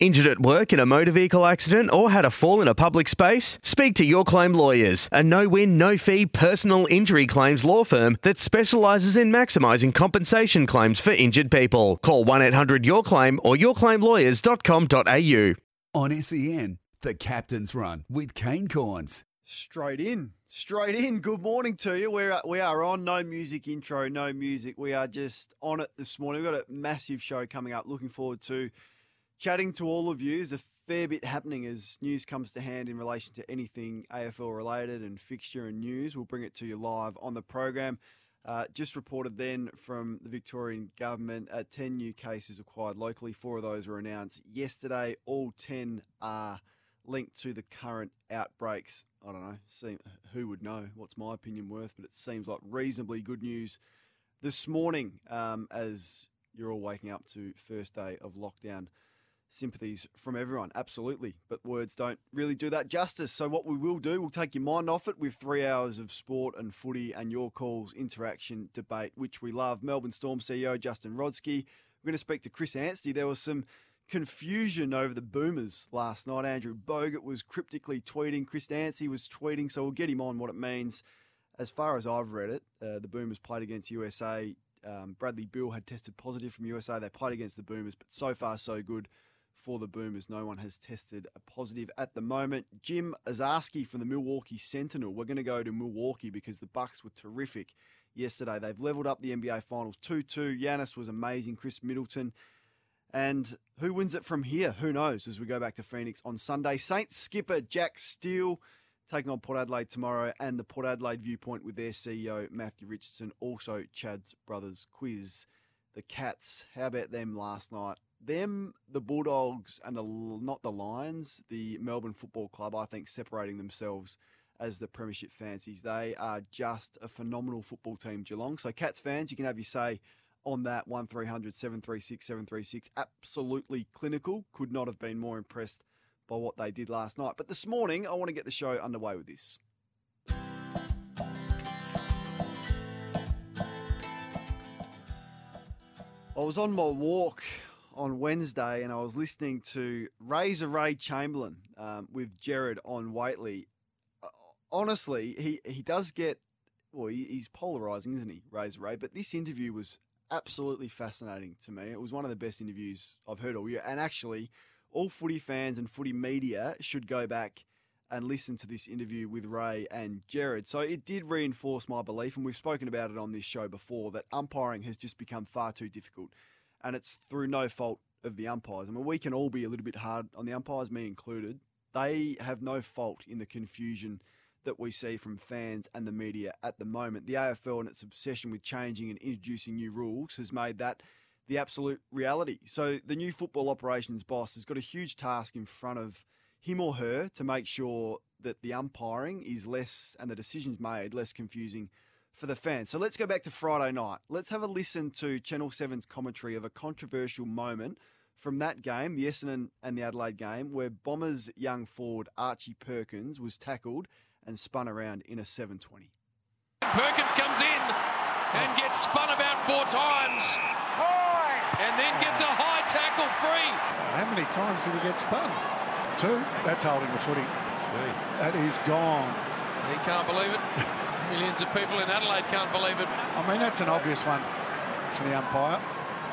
Injured at work in a motor vehicle accident or had a fall in a public space? Speak to Your Claim Lawyers, a no win, no fee personal injury claims law firm that specialises in maximising compensation claims for injured people. Call 1 800 Your Claim or yourclaimlawyers.com.au. On SEN, the Captain's Run with Kane Cornes. Straight in, straight in. Good morning to you. We're we are on no music intro, no music. We are just on it this morning. We've got a massive show coming up. Looking forward to chatting to all of you. There's a fair bit happening as news comes to hand in relation to anything AFL related and fixture and news. We'll bring it to you live on the program. Uh, just reported then from the Victorian government, uh, 10 new cases acquired locally. Four of those were announced yesterday. All 10 are linked to the current outbreaks. I don't know, see, who would know? What's my opinion worth? But it seems like reasonably good news this morning um, as you're all waking up to first day of lockdown sympathies from everyone. Absolutely. But words don't really do that justice. So, what we will do, we'll take your mind off it with three hours of sport and footy and your calls, interaction, debate, which we love. Melbourne Storm CEO Justin Rodski. We're going to speak to Chris Anstey. There was some confusion over the Boomers last night. Andrew Bogut was cryptically tweeting. Chris Anstey was tweeting. So, we'll get him on what it means. As far as I've read it, uh, the Boomers played against USA. Um, Bradley Beal had tested positive from USA. They played against the Boomers, but so far, so good for the Boomers. No one has tested a positive at the moment. Jim Owczarski from the Milwaukee Sentinel. We're going to go to Milwaukee because the Bucks were terrific yesterday. They've leveled up the NBA Finals 2-2. Giannis was amazing. Khris Middleton. And who wins it from here? Who knows as we go back to Phoenix on Sunday. Saints skipper Jack Steele taking on Port Adelaide tomorrow and the Port Adelaide viewpoint with their CEO Matthew Richardson. Also Chad's brothers quiz. The Cats, how about them last night? Them, the Bulldogs, and the not the Lions, the Melbourne Football Club, I think separating themselves as the Premiership fancies. They are just a phenomenal football team, Geelong. So, Cats fans, you can have your say on that 1300 736 736. Absolutely clinical. Could not have been more impressed by what they did last night. But this morning, I want to get the show underway with this. I was on my walk on Wednesday and I was listening to Razor Ray Chamberlain um, with Gerard on Whateley. Uh, honestly, he, he does get, well, he, he's polarizing, isn't he, Razor Ray? But this interview was absolutely fascinating to me. It was one of the best interviews I've heard all year. And actually, all footy fans and footy media should go back and listen to this interview with Ray and Gerard. So it did reinforce my belief, and we've spoken about it on this show before, that umpiring has just become far too difficult and it's through no fault of the umpires. I mean, we can all be a little bit hard on the umpires, me included. They have no fault in the confusion that we see from fans and the media at the moment. The AFL and its obsession with changing and introducing new rules has made that the absolute reality. So the new football operations boss has got a huge task in front of him or her to make sure that the umpiring is less and the decisions made less confusing for the fans. So let's go back to Friday night. Let's have a listen to Channel 7's commentary of a controversial moment from that game, the Essendon and the Adelaide game, where Bombers young forward Archie Perkins was tackled and spun around in a 720. Perkins comes in and gets spun about four times and then gets a high tackle free. How many times did he get spun? Two. That's holding the footy. That is gone. He can't believe it. Millions of people in Adelaide can't believe it. I mean, that's an obvious one for the umpire.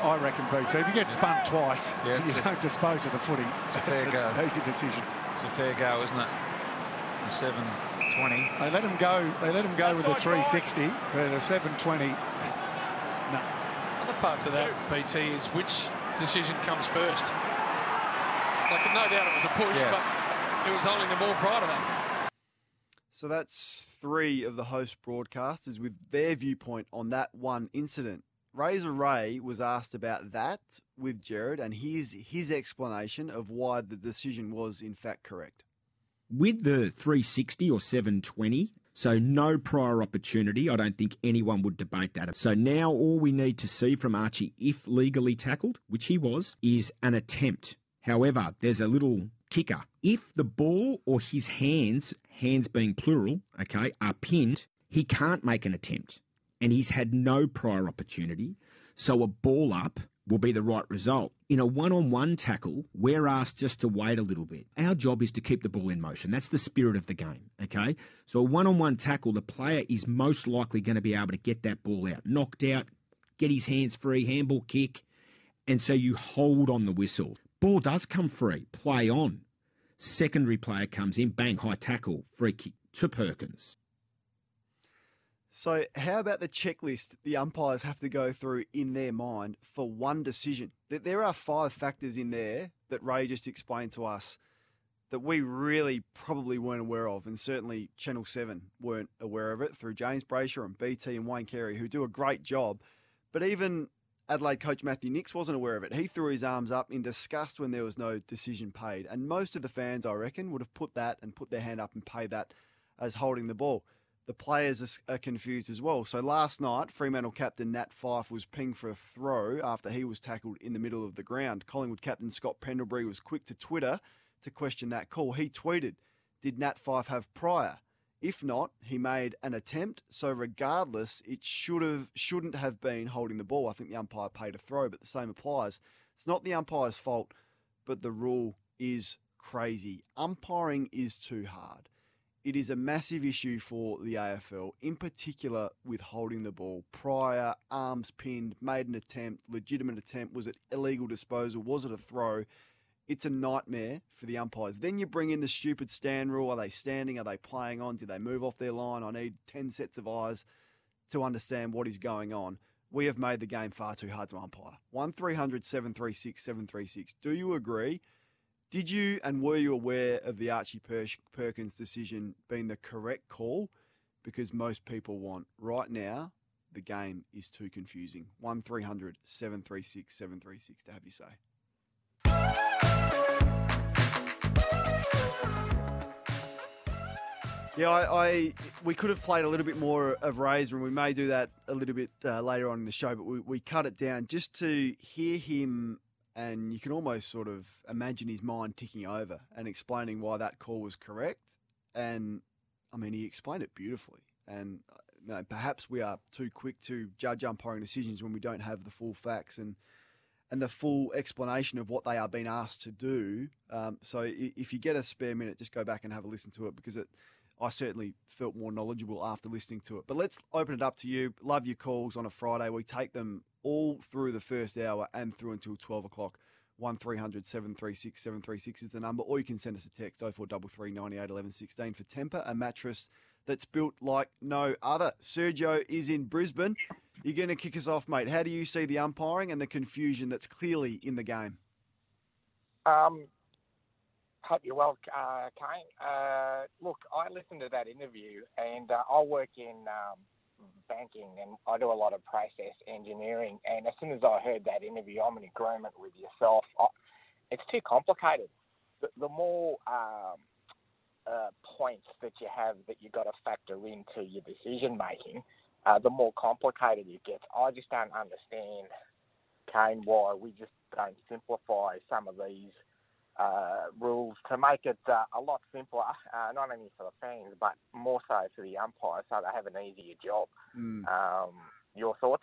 I reckon, BT. If you get spun twice, Yeah. you don't dispose of the footy. It's a fair go. Easy decision. It's a fair go, isn't it? A 720. They let him go. They let him go with a 360, but a 720. No. Other part to that, BT, is which decision comes first. Like, no doubt it was a push, Yeah. but it was holding the ball prior to that. So that's three of the host broadcasters with their viewpoint on that one incident. Razor Ray was asked about that with Gerard, and here's his explanation of why the decision was in fact correct. With the 360 or 720, so no prior opportunity, I don't think anyone would debate that. So now all we need to see from Archie, if legally tackled, which he was, is an attempt. However, there's a little kicker. If the ball or his hands, hands being plural, okay, are pinned, he can't make an attempt. And he's had no prior opportunity. So a ball up will be the right result. In a one on one tackle, we're asked just to wait a little bit. Our job is to keep the ball in motion. That's the spirit of the game, okay? So a one on one tackle, the player is most likely going to be able to get that ball out, knocked out, get his hands free, handball kick, and so you hold on the whistle. Ball does come free, play on. Secondary player comes in, bang, high tackle, free kick to Perkins. So, how about the checklist the umpires have to go through in their mind for one decision? That there are five factors in there that Ray just explained to us that we really probably weren't aware of, and certainly Channel 7 weren't aware of it through James Brayshaw and BT and Wayne Carey, who do a great job. But even Adelaide coach Matthew Nicks wasn't aware of it. He threw his arms up in disgust when there was no decision paid. And most of the fans, I reckon, would have put that and put their hand up and paid that as holding the ball. The players are confused as well. So last night, Fremantle captain Nat Fyfe was pinged for a throw after he was tackled in the middle of the ground. Collingwood captain Scott Pendlebury was quick to Twitter to question that call. He tweeted, Did Nat Fyfe have prior? If not, he made an attempt. So regardless, it should have shouldn't have been holding the ball. I think the umpire paid a throw, but the same applies. It's not the umpire's fault, but the rule is crazy. Umpiring is too hard. It is a massive issue for the AFL, in particular with holding the ball. Prior, arms pinned, made an attempt, legitimate attempt. Was it illegal disposal? Was it a throw? It's a nightmare for the umpires. Then you bring in the stupid stand rule. Are they standing? Are they playing on? Did they move off their line? I need 10 sets of eyes to understand what is going on. We have made the game far too hard to umpire. 1300 736 736. Do you agree? Did you and were you aware of the Archie Perkins decision being the correct call? Because most people want right now, the game is too confusing. 1300 736 736 to have you say. Yeah, I, I, we could have played a little bit more of Razor, and we may do that a little bit uh, later on in the show. But we, we cut it down just to hear him, and you can almost sort of imagine his mind ticking over and explaining why that call was correct. And I mean, he explained it beautifully. And uh, you know, perhaps we are too quick to judge umpiring decisions when we don't have the full facts and and the full explanation of what they are being asked to do. Um, so if you get a spare minute, just go back and have a listen to it because it I certainly felt more knowledgeable after listening to it. But let's open it up to you. Love your calls on a Friday. We take them all through the first hour and through until 12 o'clock. 1300 736 736 is the number, or you can send us a text 0433 98 11 16 for Tempur, a mattress that's built like no other. Sergio is in Brisbane. You're going to kick us off, mate. How do you see the umpiring and the confusion that's clearly in the game? Um, Hope you're well, uh, Kane. Uh, look, I listened to that interview, and uh, I work in um, banking, and I do a lot of process engineering. And as soon as I heard that interview, I'm in agreement with yourself. I, it's too complicated. The, the more um, uh, points that you have that you've got to factor into your decision making, uh, the more complicated it gets. I just don't understand, Kane, why we just don't simplify some of these uh, rules to make it uh, a lot simpler, uh, not only for the fans but more so for the umpires, so they have an easier job. Mm. Um, your thoughts?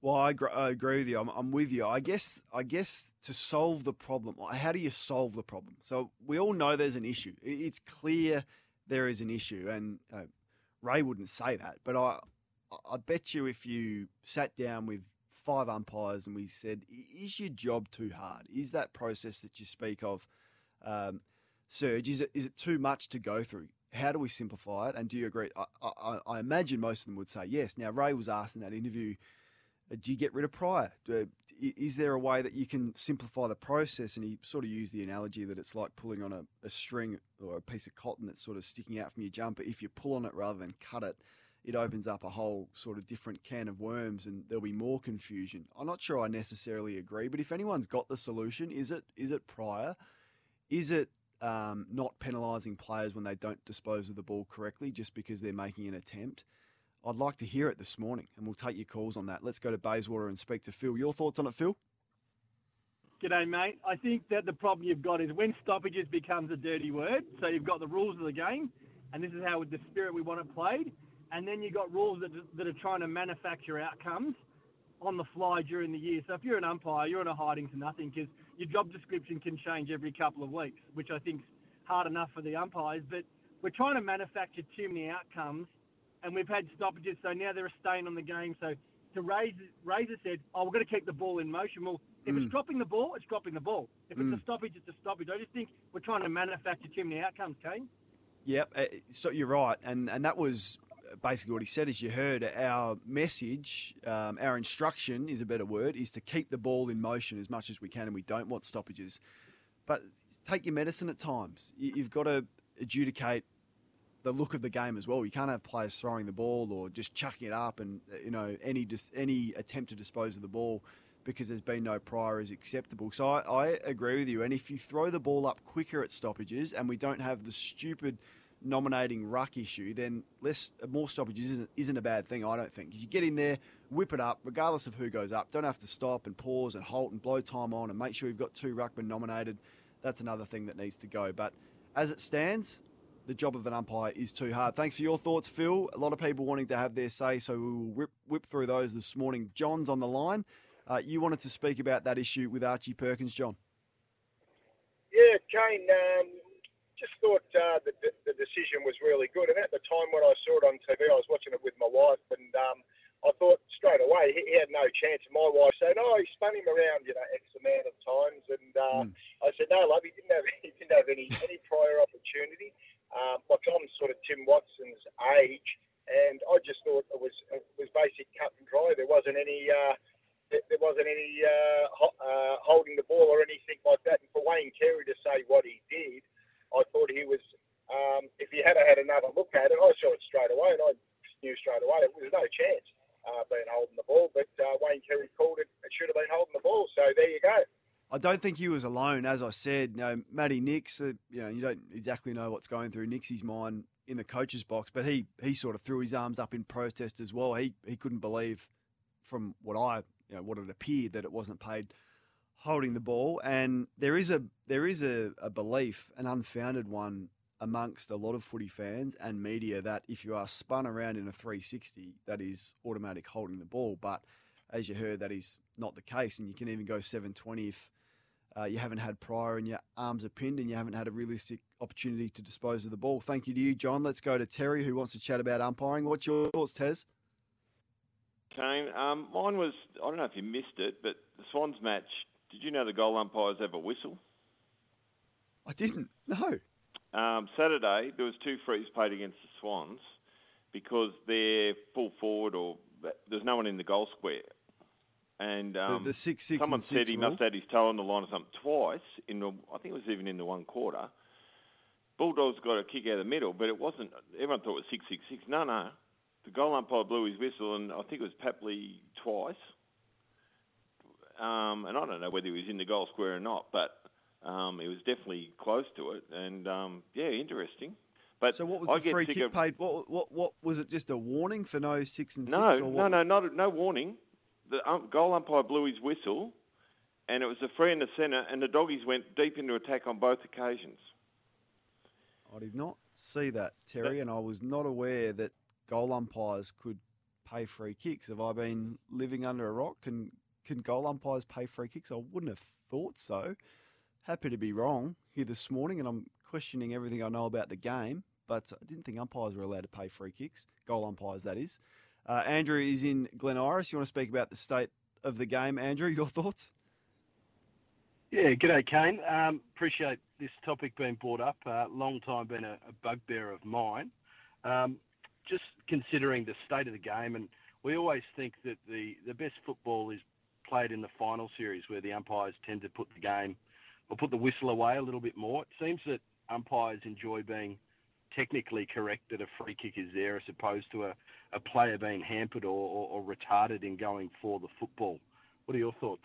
Well, I, gr- I, agree with you. I'm, I'm, with you. I guess I guess to solve the problem, how do you solve the problem? So we all know there's an issue. It's clear there is an issue, and uh, Ray wouldn't say that, but I I bet you if you sat down with five umpires and we said, is your job too hard? Is that process that you speak of, um, Serge, is it, is it too much to go through? How do we simplify it? And do you agree? I, I, I imagine most of them would say yes. Now, Ray was asked in that interview, uh, do you get rid of prior? Do, is there a way that you can simplify the process? And he sort of used the analogy that it's like pulling on a, a string or a piece of cotton that's sort of sticking out from your jumper. If you pull on it rather than cut it, it opens up a whole sort of different can of worms and there'll be more confusion. I'm not sure I necessarily agree, but if anyone's got the solution, is it is it prior? Is it um, not penalising players when they don't dispose of the ball correctly just because they're making an attempt? I'd like to hear it this morning, and we'll take your calls on that. Let's go to Bayswater and speak to Phil. Your thoughts on it, Phil? G'day, mate. I think that the problem you've got is when stoppages becomes a dirty word. So you've got the rules of the game, and this is how the spirit we want it played. And then you've got rules that, that are trying to manufacture outcomes on the fly during the year. So if you're an umpire, you're in a hiding to nothing because your job description can change every couple of weeks, which I think's hard enough for the umpires. But we're trying to manufacture too many outcomes, and we've had stoppages, so now they're a stain on the game. So to raise Razor said, "Oh, we're going to keep the ball in motion." Well, if Mm. it's dropping the ball, it's dropping the ball. If Mm. it's a stoppage, it's a stoppage. I just think we're trying to manufacture too many outcomes, Kane. Yep, uh, so you're right, and and that was basically what he said. As you heard, our message, um, our instruction is a better word, is to keep the ball in motion as much as we can, and we don't want stoppages. But take your medicine at times. You- You've got to adjudicate the look of the game as well. You can't have players throwing the ball or just chucking it up, and you know any dis- any attempt to dispose of the ball because there's been no prior is acceptable. So I, I agree with you. And if you throw the ball up quicker at stoppages, and we don't have the stupid nominating ruck issue, then less more stoppages isn't, isn't a bad thing. I don't think. You get in there, whip it up, regardless of who goes up. Don't have to stop and pause and halt and blow time on and make sure you've got two ruckmen nominated. That's another thing that needs to go. But as it stands, the job of an umpire is too hard. Thanks for your thoughts, Phil. A lot of people wanting to have their say, so we will whip, whip through those this morning. John's on the line. Uh, you wanted to speak about that issue with Archie Perkins, John. Yeah, Kane, um, just thought uh, the, the, decision was really good. And at the time when I saw it on TV, I was watching it with my wife, and um, I thought straight away he, he had no chance. And my wife said, "Oh, he spun him around, you know, x amount of times." And uh, I said, "No, love, he didn't have he didn't have any any prior opportunity." Um, like I'm sort of Tim Watson's age, and I just thought it was it was basic cut and dry. There wasn't any. Uh, there- there wasn't any uh, ho- uh, holding the ball or anything like that. And for Wayne Carey to say what he did, I thought he was. Um, if he had had another look at it, I saw it straight away, and I knew straight away there was no chance uh, being holding the ball. But uh, Wayne Carey called it. It should have been holding the ball. So there you go. I don't think he was alone. As I said, you know, Matty Nicks, uh, you know, you don't exactly know what's going through Nicks's mind in the coach's box, but he, he sort of threw his arms up in protest as well. He he couldn't believe, from what I you know what it appeared that it wasn't paid holding the ball, and there is a there is a, a belief, an unfounded one amongst a lot of footy fans and media that if you are spun around in a 360, that is automatic holding the ball. But as you heard, that is not the case, and you can even go 720 if uh, you haven't had prior and your arms are pinned and you haven't had a realistic opportunity to dispose of the ball. Thank you to you, John. Let's go to Terry, who wants to chat about umpiring. What's your thoughts, Tez? Kane, um, mine was, I don't know if you missed it, but the Swans match, did you know the goal umpires have a whistle? I didn't. No. Um, Saturday, there was two frees played against the Swans because they're full forward or there's no one in the goal square. And um, the six, six, someone said six he rule? must have had his toe on the line or something twice. In the, I think it was even in the one quarter. Bulldogs got a kick out of the middle, but it wasn't. Everyone thought it was six, six, six. No, no. The goal umpire blew his whistle, and I think it was Papley twice. Um, and I don't know whether he was in the goal square or not, but um, he was definitely close to it. And um, yeah, interesting. But So what was I the free kick of- paid? What, what what was it? Just a warning for no six and No, six? Or no, no, not no warning. The um, goal umpire blew his whistle, and it was a free in the centre, and the doggies went deep into attack on both occasions. I did not see that, Terry, and I was not aware that goal umpires could pay free kicks. Have I been living under a rock? Can goal umpires pay free kicks? I wouldn't have thought so. Happy to be wrong here this morning, and I'm questioning everything I know about the game. But I didn't think umpires were allowed to pay free kicks. Goal umpires, that is. Uh, Andrew is in Glen Iris. You want to speak about the state of the game, Andrew? Your thoughts? Yeah, g'day, Kane. Um, appreciate this topic being brought up. Uh, long time been a, a bugbear of mine. Um, just considering the state of the game, and we always think that the, the best football is played in the final series where the umpires tend to put the game or put the whistle away a little bit more. It seems that umpires enjoy being technically correct that a free kick is there as opposed to a, a player being hampered or, or, or retarded in going for the football. What are your thoughts?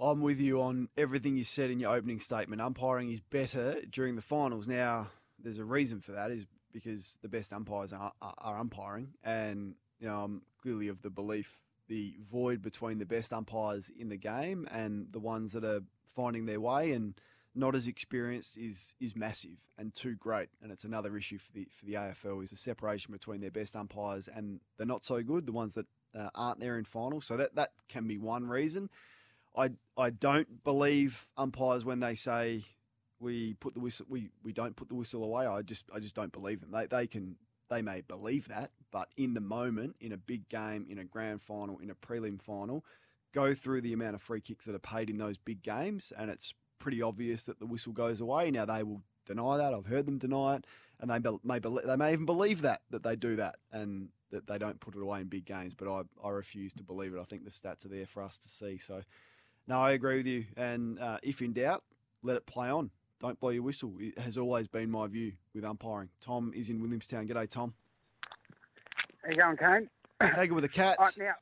I'm with you on everything you said in your opening statement. Umpiring is better during the finals. Now, there's a reason for that, is because the best umpires are, are, are umpiring, and you know I'm clearly of the belief the void between the best umpires in the game and the ones that are finding their way and not as experienced is is massive and too great. And it's another issue for the for the AFL is the separation between their best umpires and the not so good, the ones that uh, aren't there in final. So that that can be one reason. I I don't believe umpires when they say we put the whistle we, we don't put the whistle away. I just I just don't believe them. They they can they may believe that, but in the moment, in a big game, in a grand final, in a prelim final, go through the amount of free kicks that are paid in those big games, and it's pretty obvious that the whistle goes away. Now they will deny that. I've heard them deny it, and they may they may even believe that that they do that and that they don't put it away in big games. But I I refuse to believe it. I think the stats are there for us to see. So, no, I agree with you. And uh, if in doubt, let it play on. Don't blow your whistle. It has always been my view with umpiring. Tom is in Williamstown. G'day, Tom. How you going, Kane? Take it with the cats. Right, now,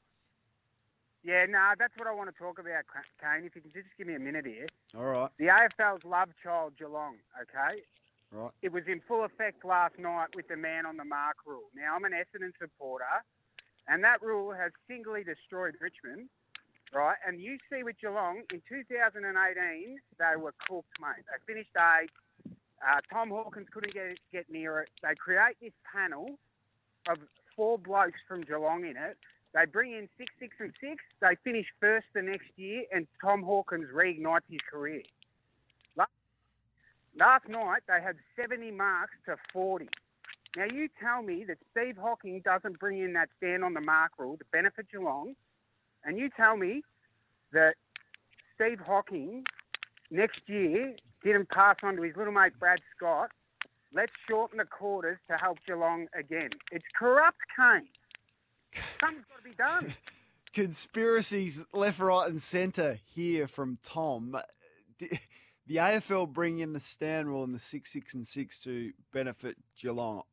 yeah, no, nah, that's what I want to talk about, Kane. If you can just give me a minute here. All right. The AFL's love child Geelong, okay? Right. It was in full effect last night with the man on the mark rule. Now, I'm an Essendon supporter, and that rule has singly destroyed Richmond, right? And you see with Geelong, in 2018, they were cooked, mate. They finished eighth. Uh, Tom Hawkins couldn't get, get near it. They create this panel of four blokes from Geelong in it they bring in six, six, and six. They finish first the next year, and Tom Hawkins reignites his career. Last night they had 70 marks to 40. Now you tell me that Steve Hocking doesn't bring in that stand on the mark rule to benefit Geelong, and you tell me that Steve Hocking next year didn't pass on to his little mate Brad Scott. Let's shorten the quarters to help Geelong again. It's corrupt, Kane. Something's got to be done. Conspiracies left, right, and centre here from Tom. Uh, the AFL bringing in the stand rule and the six, six, and six to benefit Geelong.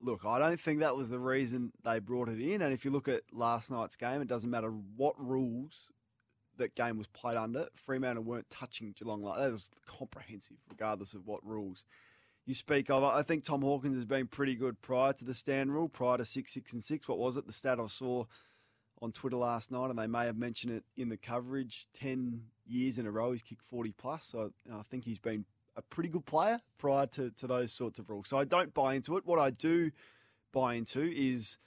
Look, I don't think that was the reason they brought it in. And if you look at last night's game, it doesn't matter what rules that game was played under. Fremantle weren't touching Geelong like that. was comprehensive, regardless of what rules you speak of. I think Tom Hawkins has been pretty good prior to the stand rule, prior to six, six, and six. What was it? The stat I saw on Twitter last night, and they may have mentioned it in the coverage. Ten years in a row, he's kicked forty plus. So I think he's been a pretty good player prior to, to those sorts of rules. So I don't buy into it. What I do buy into is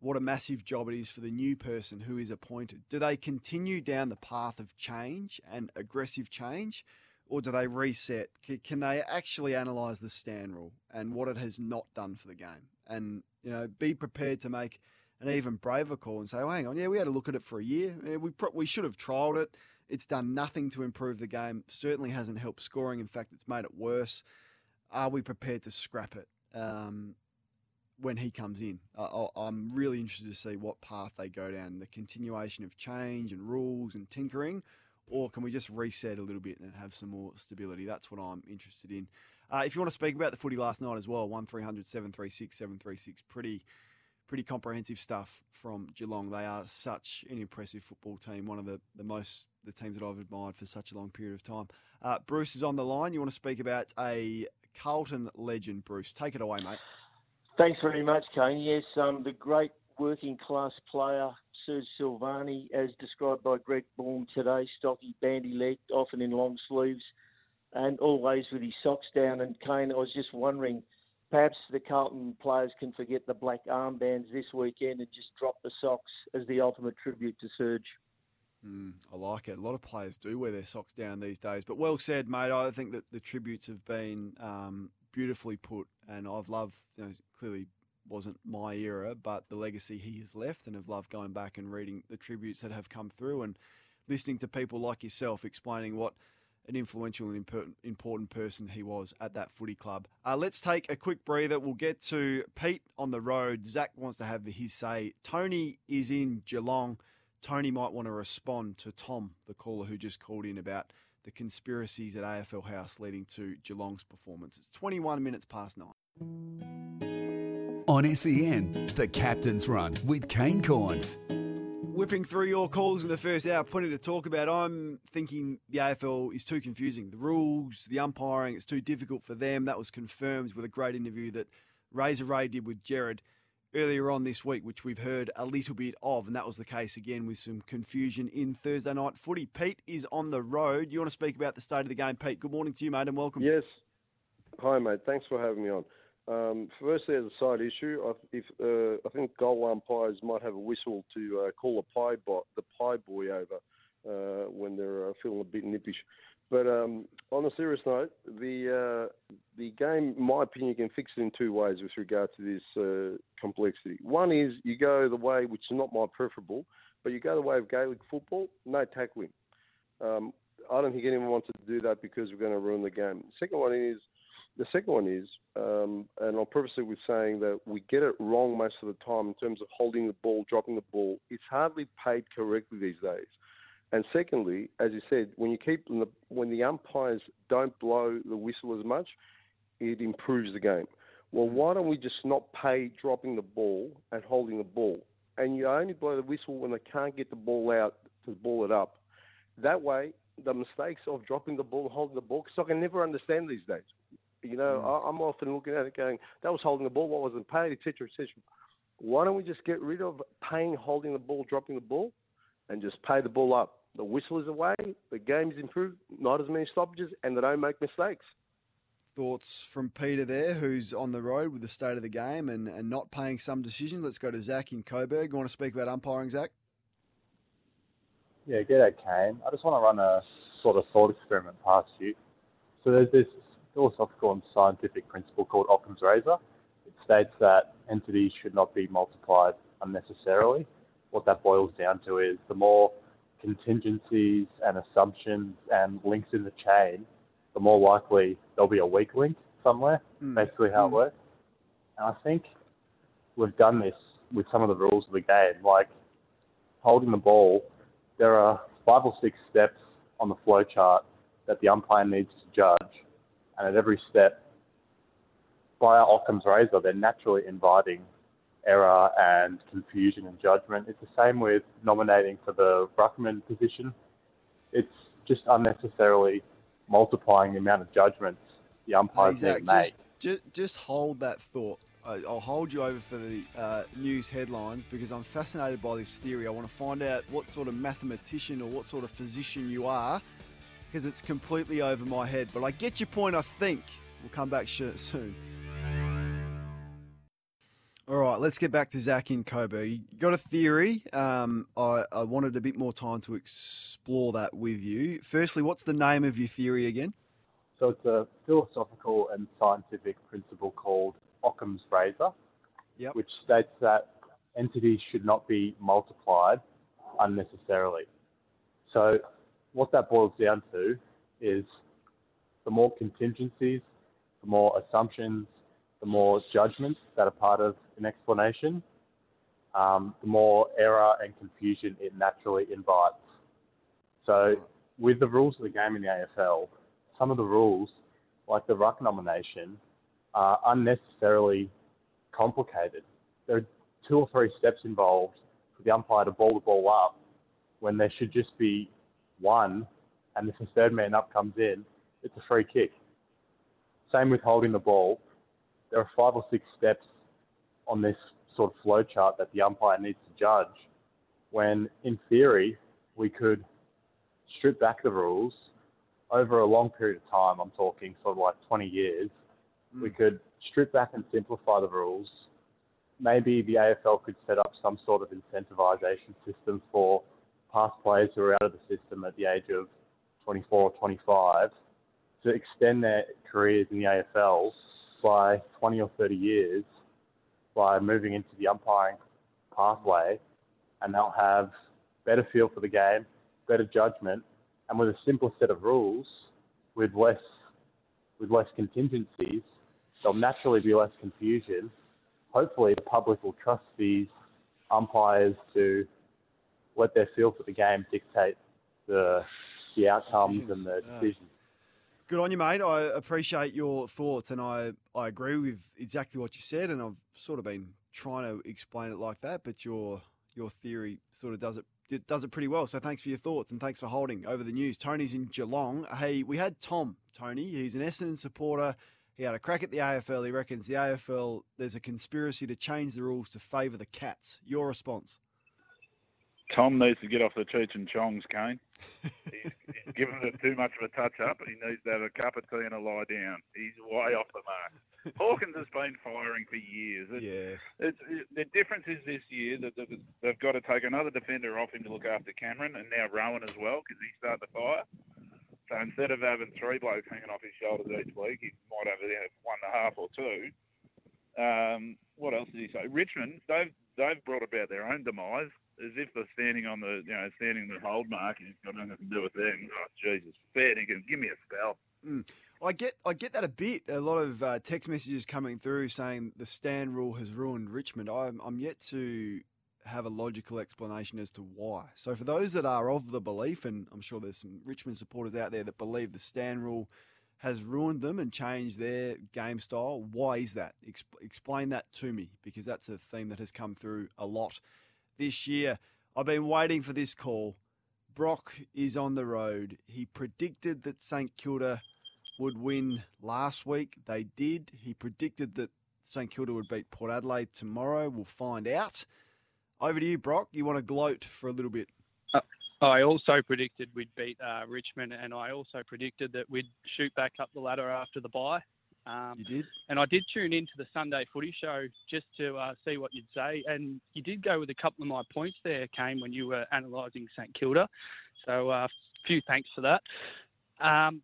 what a massive job it is for the new person who is appointed. Do they continue down the path of change and aggressive change? Or do they reset? Can they actually analyse the stand rule and what it has not done for the game, and you know, be prepared to make an even braver call and say, "Oh, hang on, yeah, we had a look at it for a year. We pro- we should have trialled it. It's done nothing to improve the game. Certainly hasn't helped scoring. In fact, it's made it worse. Are we prepared to scrap it?" Um, when he comes in, uh, I'm really interested to see what path they go down. The continuation of change and rules and tinkering, or can we just reset a little bit and have some more stability? That's what I'm interested in. Uh, if you want to speak about the footy last night as well, 1300 736 736, pretty, pretty comprehensive stuff from Geelong. They are such an impressive football team, one of the, the most the teams that I've admired for such a long period of time. Uh, Bruce is on the line. You want to speak about a Carlton legend, Bruce? Take it away, mate. Thanks very much, Kane. Yes, um, the great working class player Serge Silvagni, as described by Greg Baum today, stocky, bandy-legged, often in long sleeves, and always with his socks down. And Kane, I was just wondering, perhaps the Carlton players can forget the black armbands this weekend and just drop the socks as the ultimate tribute to Serge. Mm, I like it. A lot of players do wear their socks down these days. But well said, mate. I think that the tributes have been um, beautifully put, and I've loved. You know, clearly, wasn't my era, but the legacy he has left, and have loved going back and reading the tributes that have come through and listening to people like yourself explaining what an influential and important person he was at that footy club. Uh, let's take a quick breather. We'll get to Pete on the road. Zach wants to have his say. Tony is in Geelong. Tony might want to respond to Tom, the caller who just called in about the conspiracies at AFL House leading to Geelong's performance. It's 21 minutes past nine. On SEN, the Captain's Run with Kane Cornes. Whipping through your calls in the first hour, plenty to talk about. I'm thinking the AFL is too confusing. The rules, the umpiring, it's too difficult for them. That was confirmed with a great interview that Razor Ray did with Gerard earlier on this week, which we've heard a little bit of, and that was the case again with some confusion in Thursday night footy. Pete is on the road. You want to speak about the state of the game, Pete? Good morning to you, mate, and welcome. Yes. Hi, mate. Thanks for having me on. Um, firstly, as a side issue, I, if, uh, I think goal umpires might have a whistle to uh, call a pie bo- the pie boy over uh, when they're uh, feeling a bit nippish. But um, on a serious note, the uh, the game, in my opinion, can fix it in two ways with regard to this uh, complexity. One is you go the way, which is not my preferable, but you go the way of Gaelic football, no tackling. Um, I don't think anyone wants to do that because we're going to ruin the game. Second one is the second one is, um, and I'll preface it with saying that we get it wrong most of the time in terms of holding the ball, dropping the ball. It's hardly paid correctly these days. And secondly, as you said, when you keep the, when the umpires don't blow the whistle as much, it improves the game. Well, why don't we just not pay dropping the ball and holding the ball? And you only blow the whistle when they can't get the ball out to ball it up. That way, the mistakes of dropping the ball holding the ball, because I can never understand these days. You know, I, I'm often looking at it going, that was holding the ball, what wasn't paid, etc., etc. Why don't we just get rid of paying, holding the ball, dropping the ball, and just pay the ball up? The whistle is away, the game's improved, not as many stoppages, and they don't make mistakes. Thoughts from Peter there, who's on the road with the state of the game and, and not paying some decisions. Let's go to Zach in Coburg. You want to speak about umpiring, Zach? Yeah, g'day, Kane. I just want to run a sort of thought experiment past you. So there's this philosophical and scientific principle called Occam's razor. It states that entities should not be multiplied unnecessarily. What that boils down to is the more contingencies and assumptions and links in the chain, the more likely there'll be a weak link somewhere. Mm. Basically, how it Mm. works. And I think we've done this with some of the rules of the game, like holding the ball. There are five or six steps on the flow chart that the umpire needs to judge, and at every step, by our Occam's razor, they're naturally inviting error and confusion and judgment. It's the same with nominating for the ruckman position. It's just unnecessarily multiplying the amount of judgments the umpires need to make. just, just, just hold that thought. I'll hold you over for the uh, news headlines because I'm fascinated by this theory. I want to find out what sort of mathematician or what sort of physician you are because it's completely over my head. But I get your point, I think. We'll come back sh- soon. All right, let's get back to Zach in Coburg. You got a theory. Um, I, I wanted a bit more time to explore that with you. Firstly, what's the name of your theory again? So it's a philosophical and scientific principle called Occam's razor, Yep. which states that entities should not be multiplied unnecessarily. So what that boils down to is the more contingencies, the more assumptions, the more judgments that are part of an explanation, um, the more error and confusion it naturally invites. So, with the rules of the game in the AFL, some of the rules, like the ruck nomination, are unnecessarily complicated. There are two or three steps involved for the umpire to ball the ball up when there should just be one, and if the third man up comes in, it's a free kick. Same with holding the ball. There are five or six steps on this sort of flow chart that the umpire needs to judge. When in theory we could strip back the rules over a long period of time. I'm talking sort of like 20 years. Hmm. We could strip back and simplify the rules. Maybe the AFL could set up some sort of incentivization system for past players who are out of the system at the age of 24 or 25 to extend their careers in the AFL by 20 or 30 years by moving into the umpiring pathway, and they'll have better feel for the game, better judgment, and with a simpler set of rules, with less with less contingencies, there'll naturally be less confusion. Hopefully, the public will trust these umpires to let their feel for the game dictate the the outcomes Decisions. and the decisions. Good on you, mate. I appreciate your thoughts, and I, I agree with exactly what you said. And I've sort of been trying to explain it like that, but your your theory sort of does it it does it pretty well. So thanks for your thoughts and thanks for holding over the news. Tony's in Geelong. Hey, we had Tom. Tony, he's an Essendon supporter. He had a crack at the AFL. He reckons the AFL there's a conspiracy to change the rules to favour the Cats. Your response? Tom needs to get off the Cheech and Chongs, Kane. He's, he's given it too much of a touch up. He needs to have a cup of tea and a lie down. He's way off the mark. Hawkins has been firing for years. It, yes. It's, it, the difference is this year that they've, they've got to take another defender off him to look after Cameron and now Rohan as well because he's starting to fire. So instead of having three blokes hanging off his shoulders each week, he might have one and a half or two. Um, what else did he say? Richmond, they've they've brought about their own demise as if they're standing on the you know standing the hold mark and it's got nothing to do with them. Oh Jesus, fair dinkum, give me a spell. Mm. I get I get that a bit. A lot of uh, text messages coming through saying the stand rule has ruined Richmond. I'm, I'm yet to have a logical explanation as to why. So for those that are of the belief, and I'm sure there's some Richmond supporters out there that believe the stand rule has ruined them and changed their game style, why is that? Ex- explain that to me because that's a theme that has come through a lot this year. I've been waiting for this call. Brock is on the road. He predicted that St Kilda would win last week. They did. He predicted that St Kilda would beat Port Adelaide tomorrow. We'll find out. Over to you, Brock. You want to gloat for a little bit? I also predicted we'd beat uh, Richmond, and I also predicted that we'd shoot back up the ladder after the bye. Um, you did, and I did tune into the Sunday Footy Show just to uh, see what you'd say, and you did go with a couple of my points there, Kane, when you were analysing St Kilda. So a uh, few thanks for that. Um,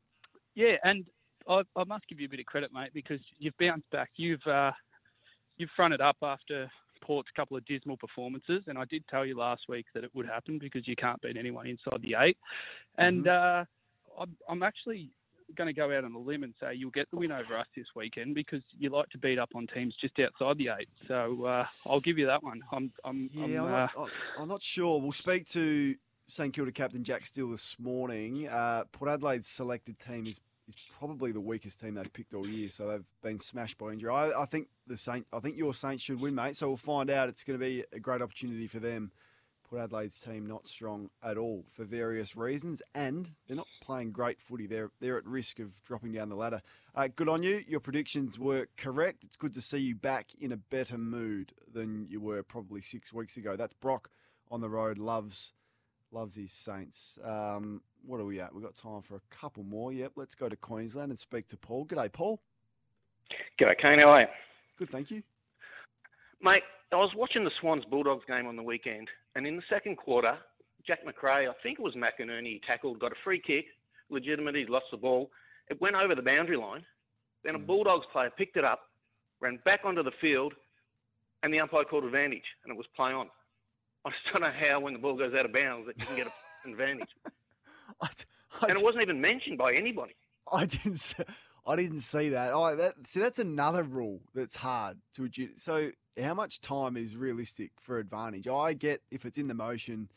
yeah, and I, I, must give you a bit of credit, mate, because you've bounced back. You've uh, you've fronted up after Port's couple of dismal performances, and I did tell you last week that it would happen because you can't beat anyone inside the eight. And uh, I'm, I'm actually going to go out on a limb and say you'll get the win over us this weekend because you like to beat up on teams just outside the eight. So uh, I'll give you that one. I'm, I'm, Yeah, I'm, I'm, uh, not, I'm not sure. We'll speak to St Kilda captain Jack Steele this morning. Uh, Port Adelaide's selected team is is probably the weakest team they've picked all year, so they've been smashed by injury. I, I think the Saint, I think your Saints should win, mate. So we'll find out. It's going to be a great opportunity for them. Port Adelaide's team not strong at all for various reasons, and they're not playing great footy. They're they're at risk of dropping down the ladder. Uh, good on you. Your predictions were correct. It's good to see you back in a better mood than you were probably six weeks ago. That's Brock on the road. Loves loves his Saints. Um, what are we at? We've got time for a couple more. Yep, let's go to Queensland and speak to Paul. G'day, Paul. G'day, Kane. How are you? Good, thank you. Mate, I was watching the Swans Bulldogs game on the weekend, and in the second quarter, Jack Macrae, I think it was McInerney, tackled, got a free kick, legitimate, he lost the ball. It went over the boundary line. Then a mm. Bulldogs player picked it up, ran back onto the field, and the umpire called advantage, and it was play on. I just don't know how, when the ball goes out of bounds, that you can get an advantage. and it wasn't even mentioned by anybody. I didn't. See, I didn't see that. Oh, that see, that's another rule that's hard to adjudicate. So, how much time is realistic for advantage? I get if it's in the motion,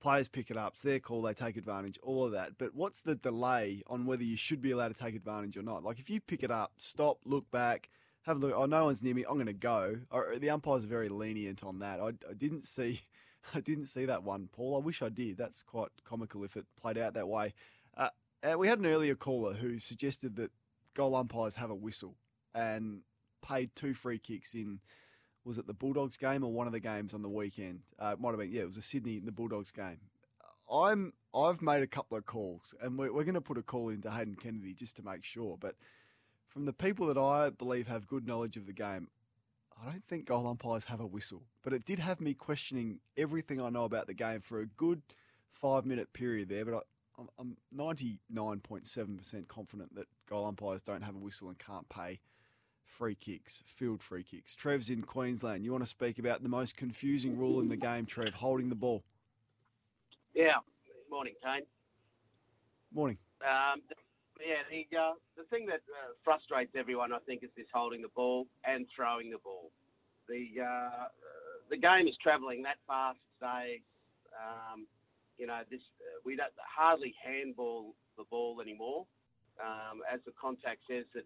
players pick it up. It's their call. They take advantage. All of that. But what's the delay on whether you should be allowed to take advantage or not? Like if you pick it up, stop, look back, have a look. Oh, no one's near me. I'm going to go. Or, the umpires are very lenient on that. I, I didn't see. I didn't see that one, Paul. I wish I did. That's quite comical if it played out that way. Uh, uh, we had an earlier caller who suggested that goal umpires have a whistle and paid two free kicks in. Was it the Bulldogs game or one of the games on the weekend? Uh, it might have been. Yeah, it was a Sydney and the Bulldogs game. I'm I've made a couple of calls, and we're, we're going to put a call into Hayden Kennedy just to make sure. But from the people that I believe have good knowledge of the game, I don't think goal umpires have a whistle, but it did have me questioning everything I know about the game for a good five minute period there. But I, I'm 99.7% confident that goal umpires don't have a whistle and can't pay free kicks, field free kicks. Trev's in Queensland. You want to speak about the most confusing rule in the game, Trev, holding the ball? Yeah. Morning, Kane. Morning. Um, yeah, the uh, the thing that uh, frustrates everyone, I think, is this holding the ball and throwing the ball. The uh, the game is travelling that fast today. Um, you know, this uh, we don't hardly handball the ball anymore, um, as the contact says that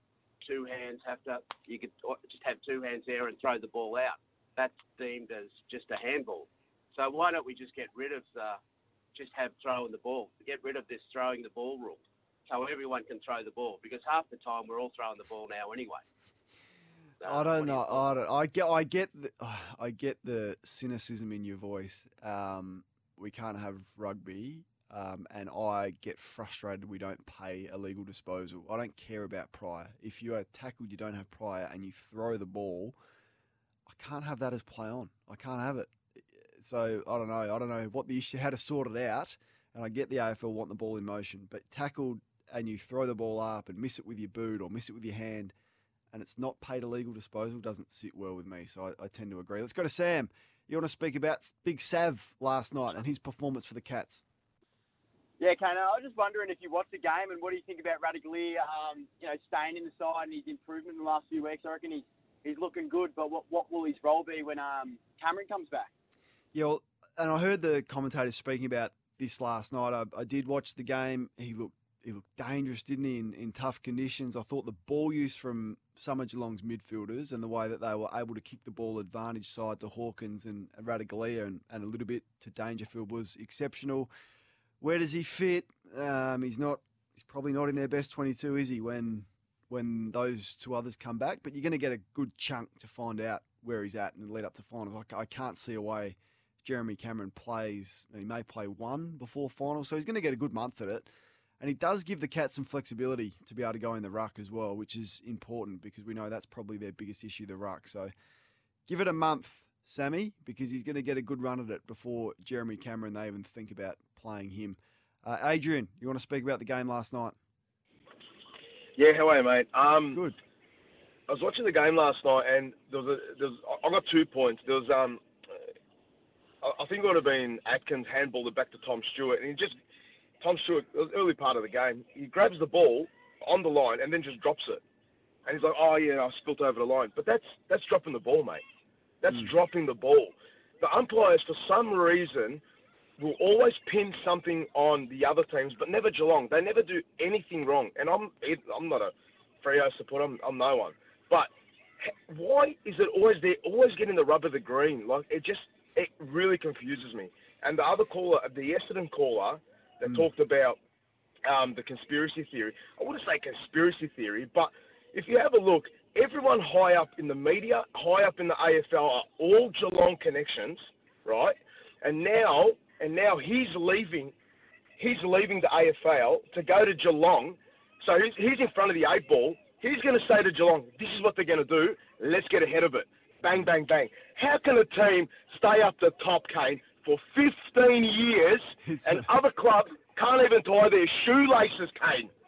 two hands have to. You could just have two hands there and throw the ball out. That's deemed as just a handball. So why don't we just get rid of the, just have throwing the ball? Get rid of this throwing the ball rule, so everyone can throw the ball. Because half the time we're all throwing the ball now anyway. I don't know. I don't. I get. I get. The, I get the cynicism in your voice. Um, we can't have rugby, um, and I get frustrated. We don't pay a legal disposal. I don't care about prior. If you are tackled, you don't have prior, and you throw the ball. I can't have that as play on. I can't have it. So I don't know. I don't know what the issue. How to sort it out. And I get the AFL want the ball in motion, but tackled and you throw the ball up and miss it with your boot or miss it with your hand and it's not paid a legal disposal doesn't sit well with me. So I, I, tend to agree. Let's go to Sam. You want to speak about Big Sav last night and his performance for the Cats? Yeah, Kane, I was just wondering if you watched the game and what do you think about Ratugolea, um, you know, staying in the side and his improvement in the last few weeks. I reckon he's, he's looking good, but what, what will his role be when um, Cameron comes back? Yeah, well, and I heard the commentators speaking about this last night. I, I did watch the game. He looked he looked dangerous, didn't he, in, in tough conditions. I thought the ball use from of Geelong's midfielders and the way that they were able to kick the ball advantage side to Hawkins and Ratugolea and, and a little bit to Dangerfield was exceptional. Where does he fit? Um, he's not. He's probably not in their best 22, is he? When when those two others come back, but you're going to get a good chunk to find out where he's at and lead up to finals. I, I can't see a way Jeremy Cameron plays. He may play one before finals, so he's going to get a good month at it. And he does give the Cats some flexibility to be able to go in the ruck as well, which is important because we know that's probably their biggest issue, the ruck. So give it a month, Sammy, because he's going to get a good run at it before Jeremy Cameron they even think about playing him. Uh, Adrian, you want to speak about the game last night? Yeah, how are you, mate? Um, Good. I was watching the game last night, and there was a, there was, I got two points. There was um, I think it would have been Atkins handballed it back to Tom Stewart, and he just Tom Stewart, early part of the game, he grabs the ball on the line and then just drops it. And he's like, oh, yeah, I spilt over the line. But that's that's dropping the ball, mate. That's mm. dropping the ball. The umpires, for some reason, will always pin something on the other teams, but never Geelong. They never do anything wrong. And I'm I'm not a Freo supporter. I'm, I'm no one. But why is it always they're always getting the rub of the green? Like it just it really confuses me. And the other caller, the Essendon caller, that mm. talked about um, the conspiracy theory. I wouldn't say conspiracy theory, but if you have a look, everyone high up in the media, high up in the AFL are all Geelong connections, right? And now, and now he's leaving. He's leaving the AFL to go to Geelong. So he's, he's in front of the eight ball. He's going to say to Geelong, "This is what they're going to do. Let's get ahead of it." Bang, bang, bang. How can a team stay up the top, Kane, for 15 years, it's and a... other clubs can't even tie their shoelaces, Kane.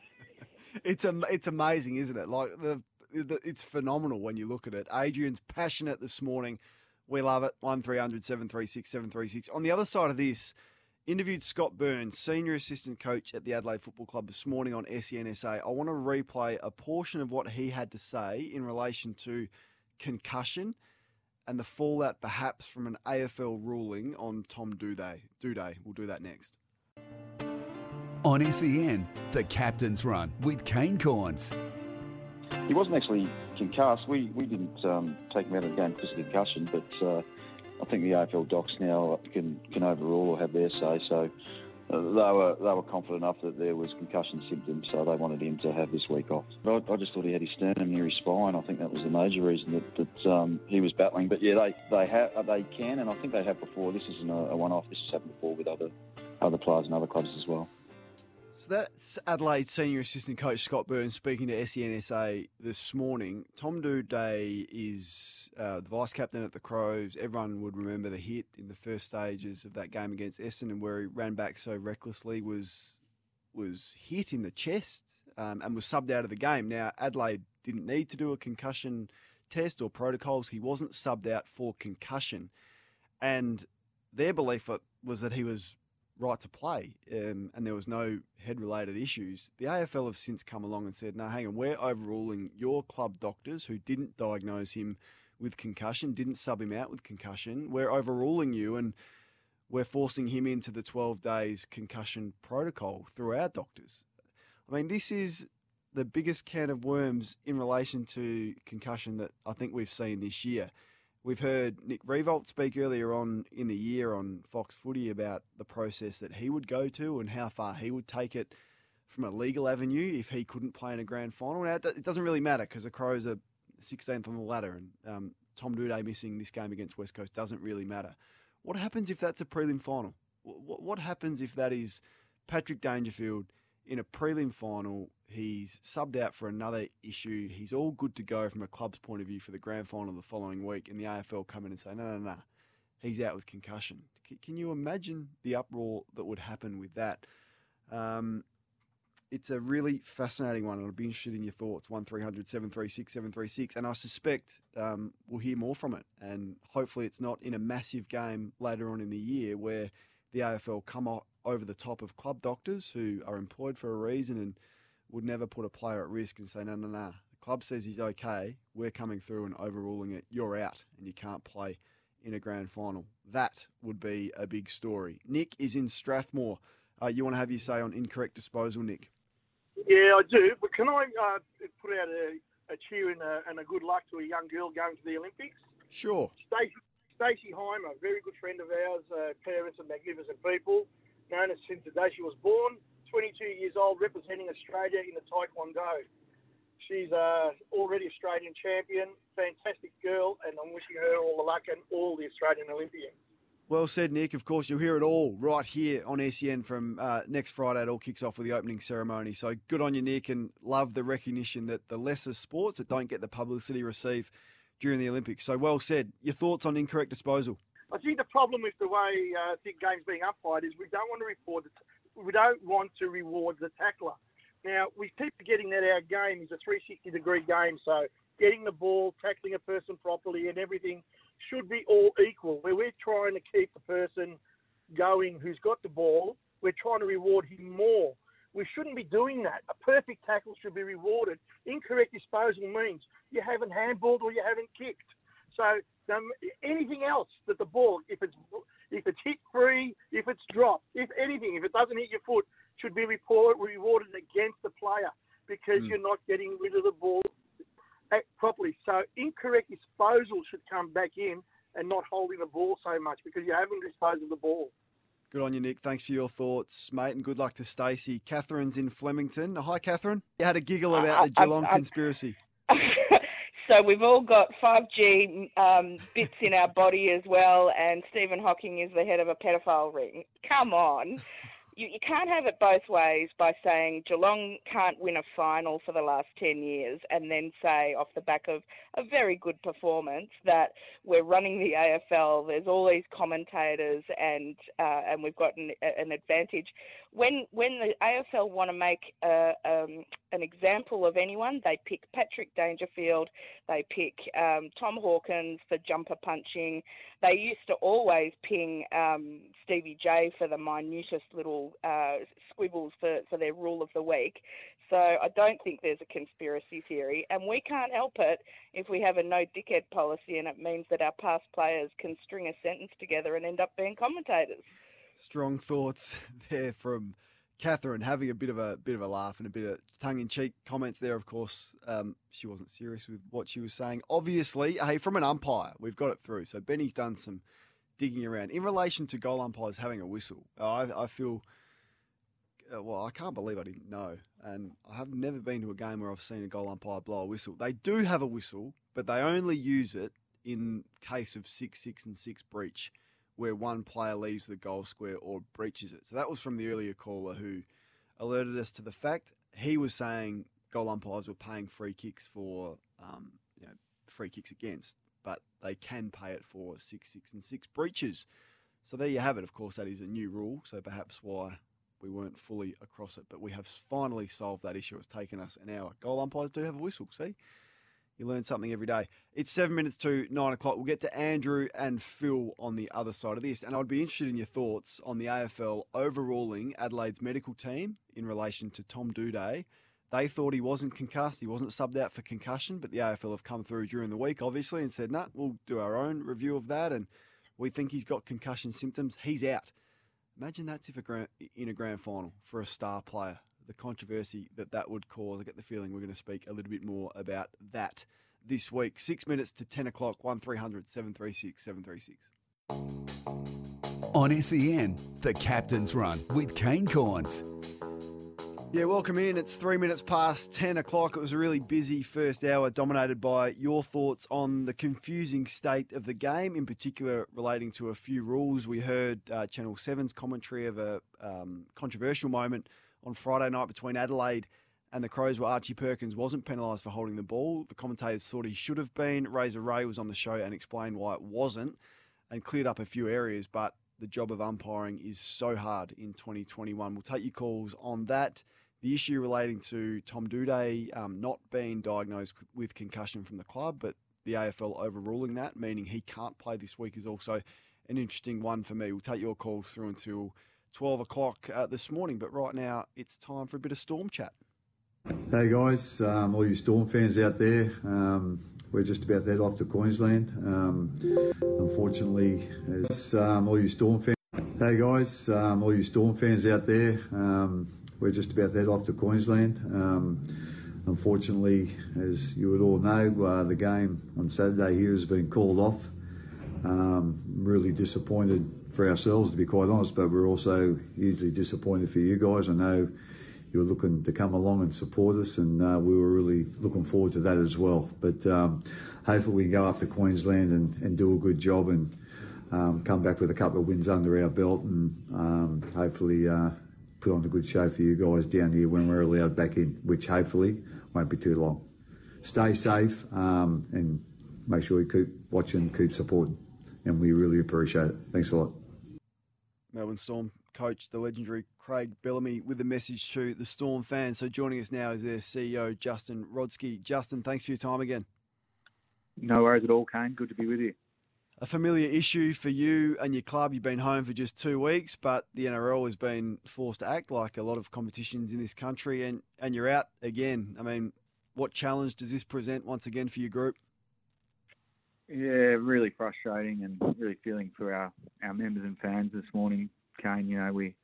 It's a, it's amazing, isn't it? Like the, the, it's phenomenal when you look at it. Adrian's passionate this morning. We love it. One 736 736. On the other side of this, interviewed Scott Burns, senior assistant coach at the Adelaide Football Club this morning on SENSA. I want to replay a portion of what he had to say in relation to concussion and the fallout perhaps from an AFL ruling on Tom Doedee. Doedee. We'll do that next. On SEN, the captain's run with Kane Cornes. He wasn't actually concussed. We we didn't um, take him out of the game because of concussion, but uh, I think the AFL docs now can can overrule or have their say. So uh, they were they were confident enough that there was concussion symptoms, so they wanted him to have this week off. I, I just thought he had his sternum near his spine. I think that was the major reason that, that um, he was battling. But yeah, they they have they can, and I think they have before. This isn't a, a one-off. This has happened before with other other players and other clubs as well. So that's Adelaide senior assistant coach Scott Burns speaking to SENSA this morning. Tom Doedee is uh, the vice captain at the Crows. Everyone would remember the hit in the first stages of that game against Essendon, where he ran back so recklessly, was was hit in the chest um, and was subbed out of the game. Now Adelaide didn't need to do a concussion test or protocols. He wasn't subbed out for concussion, and their belief was that he was right to play um, and there was no head related issues, the AFL have since come along and said, no, hang on, we're overruling your club doctors who didn't diagnose him with concussion, didn't sub him out with concussion. We're overruling you and we're forcing him into the 12 days concussion protocol through our doctors. I mean, this is the biggest can of worms in relation to concussion that I think we've seen this year. We've heard Nick Riewoldt speak earlier on in the year on Fox Footy about the process that he would go to and how far he would take it from a legal avenue if he couldn't play in a grand final. Now, it doesn't really matter because the Crows are 16th on the ladder and um, Tom Doedee missing this game against West Coast doesn't really matter. What happens if that's a prelim final? What happens if that is Patrick Dangerfield in a prelim final? He's subbed out for another issue. He's all good to go from a club's point of view for the grand final the following week, and the AFL come in and say, no, no, no, he's out with concussion. C- can you imagine the uproar that would happen with that? Um, it's a really fascinating one, I'd be interested in your thoughts. 1300 736 736. And I suspect um, we'll hear more from it. And hopefully, it's not in a massive game later on in the year where the AFL come over the top of club doctors who are employed for a reason and would never put a player at risk and say, no, no, no. The club says he's okay. We're coming through and overruling it. You're out, and you can't play in a grand final. That would be a big story. Nick is in Strathmore. Uh, you want to have your say on incorrect disposal, Nick? Yeah, I do. But can I uh, put out a, a cheer and a, and a, good luck to a young girl going to the Olympics? Sure. Stacey, Hymer, a very good friend of ours. Uh, parents are magnificent people. Known her since the day she was born. 22 years old, representing Australia in the Taekwondo. She's uh, already Australian champion. Fantastic girl, and I'm wishing her all the luck and all the Australian Olympians. Well said, Nick. Of course, you'll hear it all right here on SEN from uh, next Friday. It all kicks off with the opening ceremony. So good on you, Nick, and love the recognition that the lesser sports that don't get the publicity receive during the Olympics. So well said. Your thoughts on incorrect disposal? I think the problem with the way uh, the game's being umpired is we don't want to report we don't want to reward the tackler. Now we keep forgetting that our game is a 360 degree game, so getting the ball, tackling a person properly, and everything should be all equal. Where we're trying to keep the person going who's got the ball, we're trying to reward him more. We shouldn't be doing that. A perfect tackle should be rewarded. Incorrect disposal means you haven't handballed or you haven't kicked. So um, anything else that the ball, if it's if it's hit free, if it's dropped, if anything, if it doesn't hit your foot, should be report, rewarded against the player because mm. you're not getting rid of the ball properly. So incorrect disposal should come back in and not holding the ball so much because you haven't disposed of the ball. Good on you, Nick. Thanks for your thoughts, mate, and good luck to Stacey. Catherine's in Flemington. Hi, Catherine. You had a giggle about the Geelong conspiracy. So we've all got 5G um, bits in our body as well, and Stephen Hawking is the head of a pedophile ring. Come on you, you can't have it both ways by saying Geelong can't win a final for the last 10 years and then say, off the back of a very good performance, that we're running the AFL, there's all these commentators, and, uh, and we've got an, an advantage. When, when the AFL want to make um, an example of anyone, they pick Patrick Dangerfield, they pick um, Tom Hawkins for jumper punching. They used to always ping um, Stevie J for the minutest little uh, squibbles for, for their rule of the week. So I don't think there's a conspiracy theory, and we can't help it if we have a no dickhead policy, and it means that our past players can string a sentence together and end up being commentators. Strong thoughts there from Catherine, having a bit of a bit of a laugh and a bit of tongue in cheek comments there. Of course, um, she wasn't serious with what she was saying. Obviously, hey, from an umpire, we've got it through. So Benny's done some digging around in relation to goal umpires having a whistle. I, I feel uh, well, I can't believe I didn't know. And I have never been to a game where I've seen a goal umpire blow a whistle. They do have a whistle, but they only use it in case of 6 6 and 6 breach, where one player leaves the goal square or breaches it. So that was from the earlier caller who alerted us to the fact. He was saying goal umpires were paying free kicks for um, you know, free kicks against, but they can pay it for 6 6 and 6 breaches. So there you have it. Of course, that is a new rule, so perhaps why we weren't fully across it, but we have finally solved that issue. It's taken us an hour. Goal umpires do have a whistle, see? You learn something every day. It's seven minutes to nine o'clock. We'll get to Andrew and Phil on the other side of this. And I'd be interested in your thoughts on the AFL overruling Adelaide's medical team in relation to Tom Doedee. They thought he wasn't concussed, he wasn't subbed out for concussion, but the AFL have come through during the week, obviously, and said, nah, we'll do our own review of that and We think he's got concussion symptoms. He's out. Imagine that's if a grand, in a grand final for a star player. The controversy that that would cause. I get the feeling we're going to speak a little bit more about that this week. Six minutes to 10 o'clock, 1300 736 736. On SEN, the Captain's Run with Kane Cornes. Yeah, welcome in. It's three minutes past 10 o'clock. It was a really busy first hour, dominated by your thoughts on the confusing state of the game, in particular relating to a few rules. We heard uh, Channel 7's commentary of a um, controversial moment on Friday night between Adelaide and the Crows where Archie Perkins wasn't penalised for holding the ball. The commentators thought he should have been. Razor Ray was on the show and explained why it wasn't and cleared up a few areas, but the job of umpiring is so hard in 2021. We'll take your calls on that. The issue relating to Tom Doedee um, not being diagnosed with concussion from the club, but the AFL overruling that, meaning he can't play this week, is also an interesting one for me. We'll take your calls through until 12 o'clock uh, this morning, but right now it's time for a bit of storm chat. Hey guys, um, all you Storm fans out there, um, we're just about to head off to Queensland. Um, unfortunately, as um, all you Storm fans, hey guys, um, all you Storm fans out there, um, we're just about to head off to Queensland. Unfortunately, as you would all know, uh, the game on Saturday here has been called off. Really disappointed for ourselves, to be quite honest, but we're also hugely disappointed for you guys. I know you were looking to come along and support us, and uh, we were really looking forward to that as well. But um, hopefully, we can go up to Queensland and, and do a good job and um, come back with a couple of wins under our belt, and um, hopefully uh, put on a good show for you guys down here when we're allowed back in, which hopefully won't be too long. Stay safe um, and make sure you keep watching, keep supporting, and we really appreciate it. Thanks a lot. Melbourne Storm coach, the legendary Craig Bellamy, with a message to the Storm fans. So joining us now is their CEO, Justin Rodski. Justin, thanks for your time again. No worries at all, Kane. Good to be with you. A familiar issue for you and your club. You've been home for just two weeks, but the NRL has been forced to act like a lot of competitions in this country, and, and you're out again. I mean, what challenge does this present once again for your group? Yeah, really frustrating and really feeling for our, our members and fans this morning, Kane. You know, we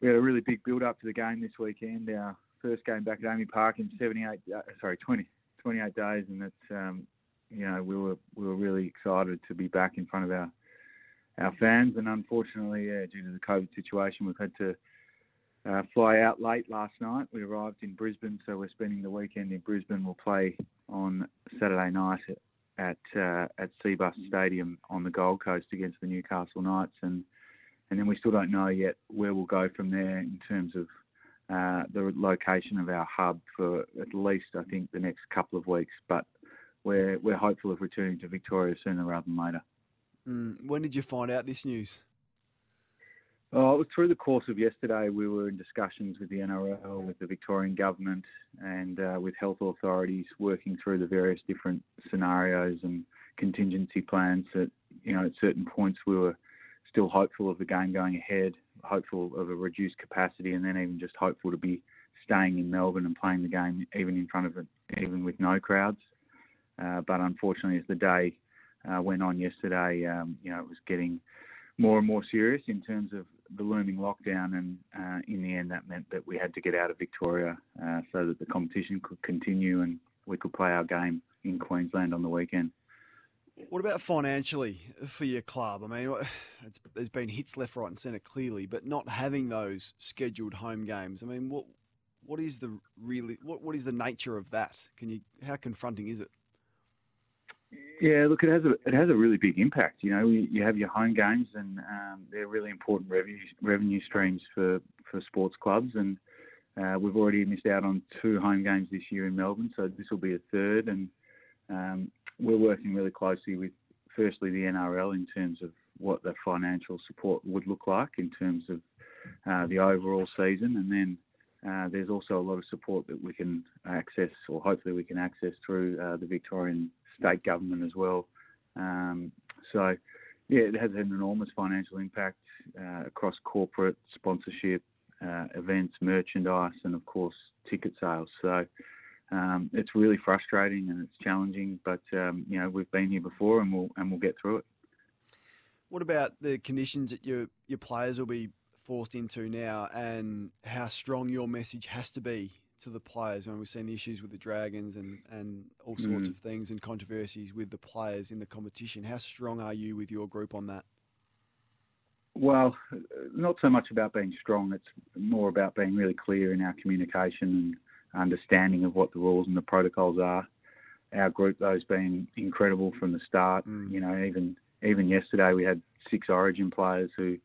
we had a really big build up to the game this weekend. Our first game back at AAMI Park in 78, uh, sorry, 20, 28 days, and it's um, you know we were we were really excited to be back in front of our our fans, and unfortunately, yeah, due to the COVID situation, we've had to uh, fly out late last night. We arrived in Brisbane, so we're spending the weekend in Brisbane. We'll play on Saturday night at uh, at Cbus Stadium on the Gold Coast against the Newcastle Knights, and and then we still don't know yet where we'll go from there in terms of uh, the location of our hub for at least I think the next couple of weeks. But we're we're hopeful of returning to Victoria sooner rather than later. Mm, when did you find out this news? Oh, through the course of yesterday, we were in discussions with the NRL, with the Victorian government, and uh, with health authorities, working through the various different scenarios and contingency plans. That you know, at certain points, we were still hopeful of the game going ahead, hopeful of a reduced capacity, and then even just hopeful to be staying in Melbourne and playing the game even in front of it, even with no crowds. Uh, but unfortunately, as the day uh, went on yesterday, um, you know, it was getting more and more serious in terms of the looming lockdown, and uh, in the end, that meant that we had to get out of Victoria uh, so that the competition could continue and we could play our game in Queensland on the weekend. What about financially for your club? I mean, there's been hits left, right, and centre clearly, but not having those scheduled home games. I mean, what what is the really what what is the nature of that? Can you how confronting is it? Yeah, look, it has a it has a really big impact. You know, you, have your home games, and um, they're really important revenue revenue streams for for sports clubs. And uh, we've already missed out on two home games this year in Melbourne, so this will be a third. And um, we're working really closely with, firstly, the NRL in terms of what the financial support would look like in terms of uh, the overall season, and then uh, there's also a lot of support that we can access, or hopefully we can access through uh, the Victorian state government as well. Um, so, yeah, it has had an enormous financial impact uh, across corporate sponsorship, uh, events, merchandise, and of course ticket sales. So. Um, it's really frustrating and it's challenging, but um, you know we've been here before and we'll and we'll get through it. What about the conditions that your your players will be forced into now, and how strong your message has to be to the players? When we've seen the issues with the Dragons and and all sorts Mm. of things and controversies with the players in the competition, how strong are you with your group on that? Well, not so much about being strong. It's more about being really clear in our communication and understanding of what the rules and the protocols are. Our group, though, has been incredible from the start. You know, even even yesterday we had six Origin players who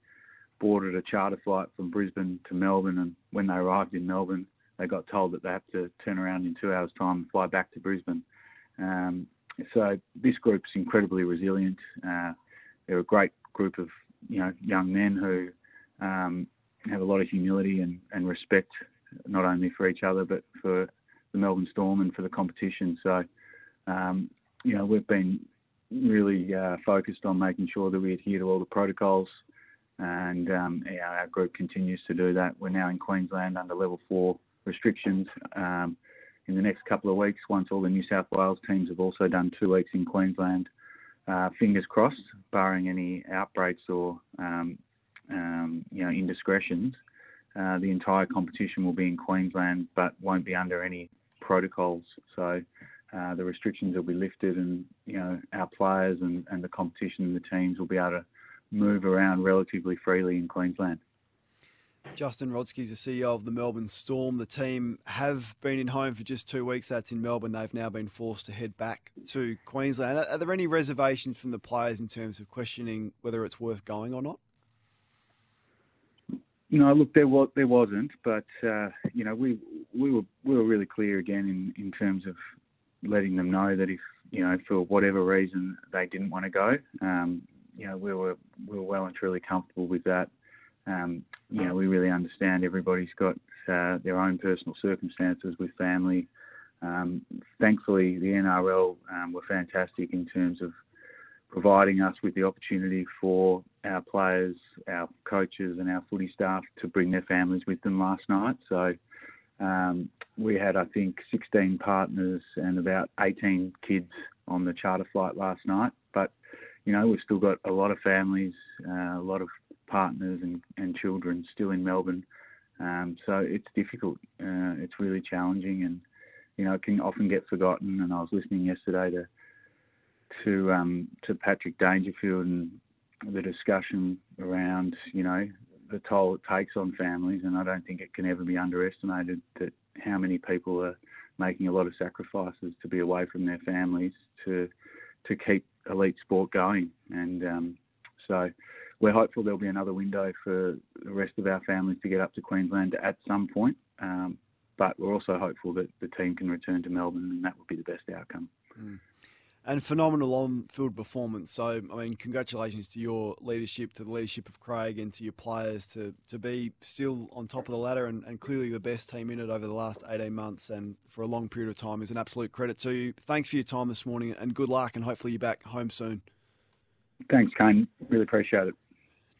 boarded a charter flight from Brisbane to Melbourne, and when they arrived in Melbourne, they got told that they have to turn around in two hours' time and fly back to Brisbane. Um, so this group's incredibly resilient. Uh, they're a great group of you know young men who um, have a lot of humility and, and respect, not only for each other but for the Melbourne Storm and for the competition. So um, you know we've been really uh, focused on making sure that we adhere to all the protocols, and um, yeah, our group continues to do that. We're now in Queensland under level four restrictions. Um, in the next couple of weeks, once all the New South Wales teams have also done two weeks in Queensland, uh, fingers crossed, barring any outbreaks or um, um, you know indiscretions, uh, the entire competition will be in Queensland, but won't be under any protocols. So uh, the restrictions will be lifted, and you know our players and, and the competition and the teams will be able to move around relatively freely in Queensland. Justin Rodski is the CEO of the Melbourne Storm. The team have been in home for just two weeks. That's in Melbourne. They've now been forced to head back to Queensland. Are, are there any reservations from the players in terms of questioning whether it's worth going or not? No, look, there was there wasn't, but uh, you know we we were we were really clear again in, in terms of letting them know that if you know for whatever reason they didn't want to go, um, you know we were we were well and truly comfortable with that. Um, you know we really understand everybody's got uh, their own personal circumstances with family. Um, thankfully, the NRL um, were fantastic in terms of providing us with the opportunity for our players, our coaches, and our footy staff to bring their families with them last night. So um, we had, I think, 16 partners and about 18 kids on the charter flight last night. But you know, we've still got a lot of families, uh, a lot of partners and, and children still in Melbourne. Um, so it's difficult. Uh, it's really challenging, and you know, it can often get forgotten. And I was listening yesterday to to um, to Patrick Dangerfield and the discussion around you know the toll it takes on families, and I don't think it can ever be underestimated that how many people are making a lot of sacrifices to be away from their families to to keep elite sport going, and um, so we're hopeful there'll be another window for the rest of our families to get up to Queensland at some point. Um, but we're also hopeful that the team can return to Melbourne, and that would be the best outcome. And phenomenal on-field performance. So, I mean, congratulations to your leadership, to the leadership of Craig, and to your players to to be still on top of the ladder and, and clearly the best team in it over the last 18 months and for a long period of time is an absolute credit to you. Thanks for your time this morning and good luck, and hopefully you're back home soon. Thanks, Kane. Really appreciate it.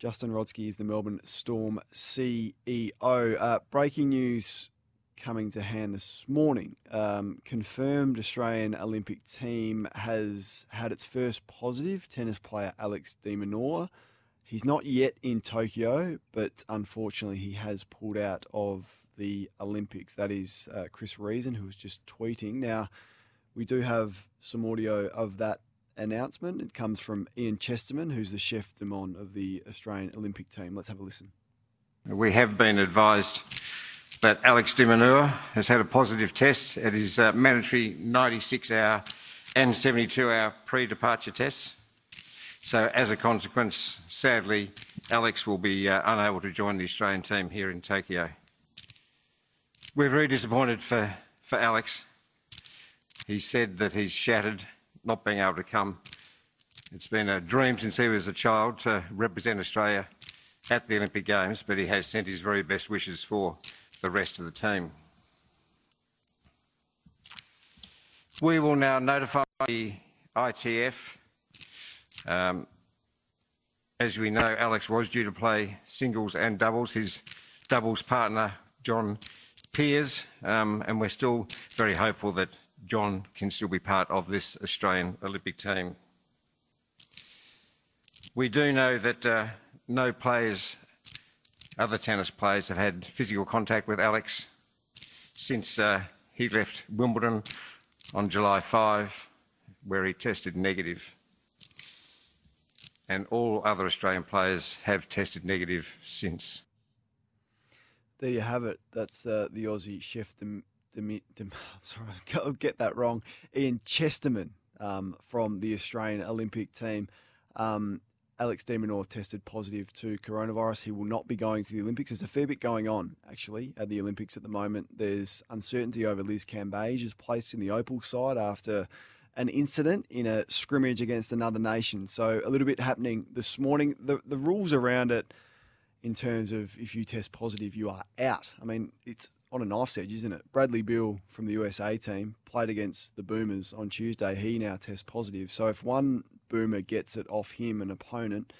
Justin Rodski is the Melbourne Storm CEO. Uh, breaking news coming to hand this morning. Um, confirmed Australian Olympic team has had its first positive tennis player, Alex de He's not yet in Tokyo, but unfortunately, he has pulled out of the Olympics. That is uh, Chris Reason, who was just tweeting. Now, we do have some audio of that announcement. It comes from Ian Chesterman, who's the chef de monde of the Australian Olympic team. Let's have a listen. We have been advised that Alex de Minaur has had a positive test at his uh, mandatory 96 hour and 72 hour pre departure tests. So, as a consequence, sadly, Alex will be uh, unable to join the Australian team here in Tokyo. We're very disappointed for, for Alex. He said that he's shattered not being able to come. It's been a dream since he was a child to represent Australia at the Olympic Games, but he has sent his very best wishes for the rest of the team. We will now notify the ITF. Um, as we know, Alex was due to play singles and doubles. His doubles partner, John Peers, um, and we're still very hopeful that John can still be part of this Australian Olympic team. We do know that uh, no players, other tennis players, have had physical contact with Alex since uh, he left Wimbledon on July 5, where he tested negative. And all other Australian players have tested negative since. There you have it. That's uh, the Aussie chef. Dem, Dem, sorry, I'll get that wrong. Ian Chesterman um, from the Australian Olympic team. Um, Alex de Minaur tested positive to coronavirus. He will not be going to the Olympics. There's a fair bit going on, actually, at the Olympics at the moment. There's uncertainty over Liz Cambage is placed in the Opal side after an incident in a scrimmage against another nation. So a little bit happening this morning. The, the rules around it in terms of if you test positive, you are out. I mean, it's on a knife's edge, isn't it? Bradley Beal from the USA team played against the Boomers on Tuesday. He now tests positive. So if one Boomer gets it off him, an opponent,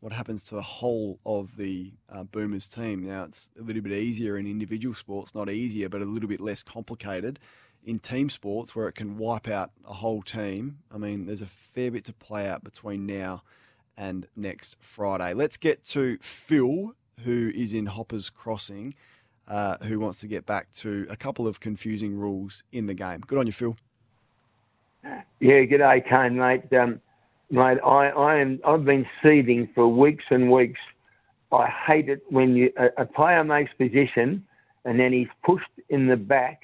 what happens to the whole of the uh, Boomers team? Now, it's a little bit easier in individual sports, not easier, but a little bit less complicated. In team sports, where it can wipe out a whole team, I mean, there's a fair bit to play out between now and next Friday. Let's get to Phil, who is in Hoppers Crossing, uh, who wants to get back to a couple of confusing rules in the game. Good on you, Phil. Yeah, good day, Kane, mate. Um, mate, I, I am. I've been seething for weeks and weeks. I hate it when you a, a player makes position and then he's pushed in the back,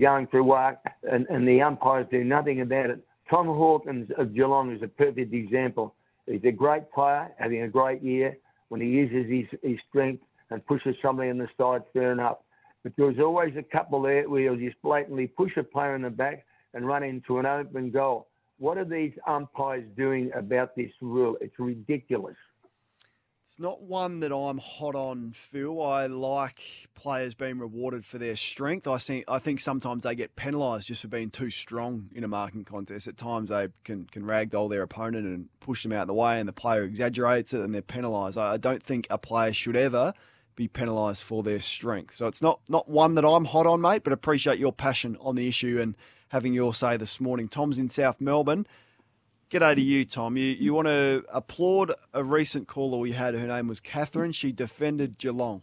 going through work, and, and the umpires do nothing about it. Tom Hawkins of Geelong is a perfect example. He's a great player, having a great year. When he uses his, his strength and pushes somebody in the side, fair enough. But there's always a couple there where he'll just blatantly push a player in the back and run into an open goal. What are these umpires doing about this rule? It's ridiculous. It's not one that I'm hot on, Phil. I like players being rewarded for their strength. I think I think sometimes they get penalised just for being too strong in a marking contest. At times they can can ragdoll their opponent and push them out of the way, and the player exaggerates it and they're penalised. I don't think a player should ever be penalised for their strength. So it's not not one that I'm hot on, mate. But appreciate your passion on the issue and having your say this morning. Tom's in South Melbourne. G'day to you, Tom. You you want to applaud a recent caller we had. Her name was Catherine. She defended Geelong.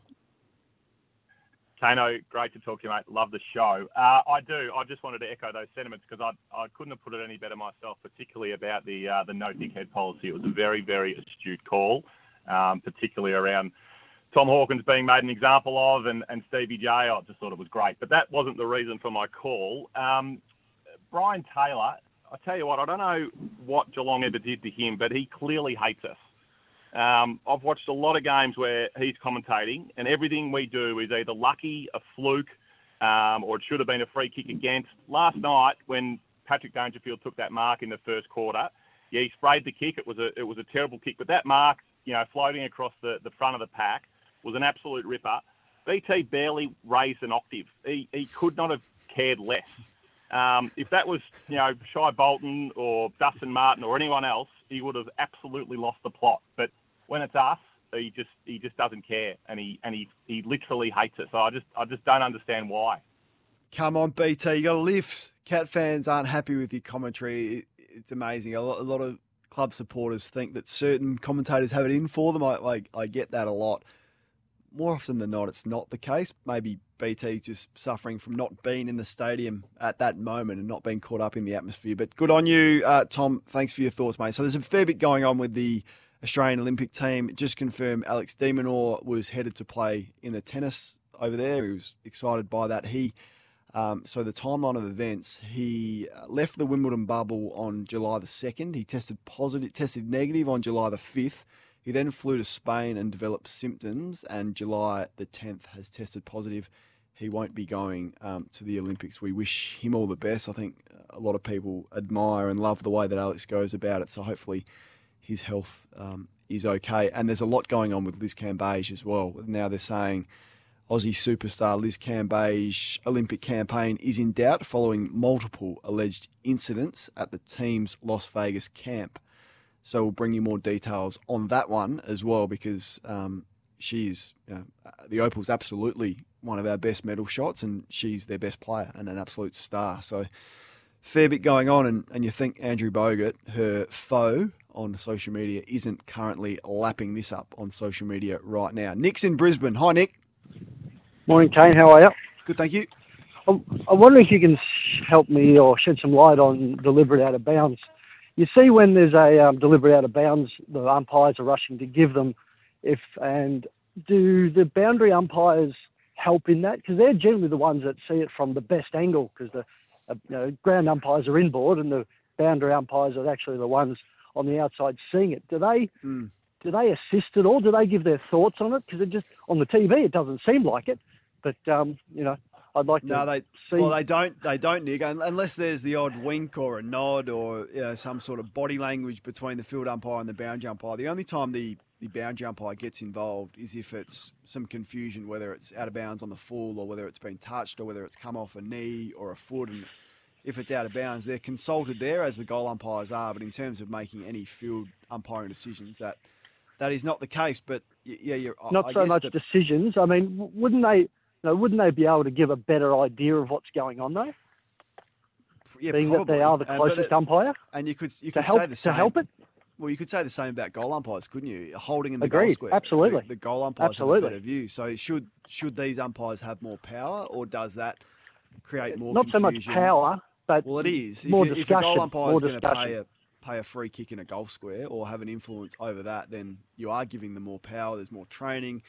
Tano, great to talk to you, mate. Love the show. Uh, I do. I just wanted to echo those sentiments because I, I couldn't have put it any better myself, particularly about the uh, the no dickhead policy. It was a very, very astute call, um, particularly around Tom Hawkins being made an example of and, and Stevie J. I just thought it was great. But that wasn't the reason for my call. Um, Brian Taylor, I tell you what, I don't know what Geelong ever did to him, but he clearly hates us. Um, I've watched a lot of games where he's commentating, and everything we do is either lucky, a fluke, um, or it should have been a free kick against. Last night, when Patrick Dangerfield took that mark in the first quarter, yeah, he sprayed the kick. It was a it was a terrible kick, but that mark, you know, floating across the, the front of the pack was an absolute ripper. BT barely raised an octave. He he could not have cared less. Um, if that was, you know, Shai Bolton or Dustin Martin or anyone else, he would have absolutely lost the plot. But when it's us, he just he just doesn't care, and he and he he literally hates it. So I just I just don't understand why. Come on, BT, you got to lift. Cat fans aren't happy with your commentary. It's amazing. A lot, a lot of club supporters think that certain commentators have it in for them. I like I get that a lot more often than not, it's not the case. Maybe BT just suffering from not being in the stadium at that moment and not being caught up in the atmosphere. But good on you, uh, Tom. Thanks for your thoughts, mate. So there's a fair bit going on with the Australian Olympic team. Just confirm Alex de Minaur was headed to play in the tennis over there. He was excited by that. He um, so the timeline of events, he uh, left the Wimbledon bubble on July the second. He tested positive, tested negative on July the fifth. He then flew to Spain and developed symptoms, and July the 10th has tested positive. He won't be going um, to the Olympics. We wish him all the best. I think a lot of people admire and love the way that Alex goes about it. So hopefully his health um, is okay. And there's a lot going on with Liz Cambage as well. Now they're saying Aussie superstar Liz Cambage Olympic campaign is in doubt following multiple alleged incidents at the team's Las Vegas camp. So we'll bring you more details on that one as well because um, she's you know, the Opal's absolutely one of our best medal shots, and she's their best player and an absolute star. So fair bit going on, and, and you think Andrew Bogut, her foe on social media isn't currently lapping this up on social media right now. Nick's in Brisbane. Hi, Nick. Morning, Kane. How are you? Good, thank you. I'm, I'm wondering if you can help me or shed some light on deliberate out of bounds. You see, when there's a um, deliberate out of bounds, the umpires are rushing to give them. If and do the boundary umpires help in that? Because they're generally the ones that see it from the best angle. Because the uh, you know, ground umpires are inboard, and the boundary umpires are actually the ones on the outside seeing it. Do they? Mm. Do they assist at all? Do they give their thoughts on it? Because it just on the TV it doesn't seem like it. But um, you know, I'd like No, to they see. well they don't they don't Nick unless there's the odd wink or a nod or you know, some sort of body language between the field umpire and the boundary umpire. The only time the the boundary umpire gets involved is if it's some confusion, whether it's out of bounds on the full or whether it's been touched or whether it's come off a knee or a foot. And if it's out of bounds, they're consulted there as the goal umpires are. But in terms of making any field umpiring decisions, that that is not the case. But yeah, you're not I so much the- decisions. I mean, wouldn't they? You know, wouldn't they be able to give a better idea of what's going on though? yeah, being probably. that they are the Uh, closest it- umpire. And you could you could help- say the same. to help it? Well, you could say the same about goal umpires, couldn't you? Holding in the goal square. absolutely. The, the goal umpires Absolutely. have a better view. So should should these umpires have more power, or does that create more Not so much power, but well, it is. more if, you, if a goal umpire is going to pay a pay a free kick in a goal square or have an influence over that, then you are giving them more power. There's more training,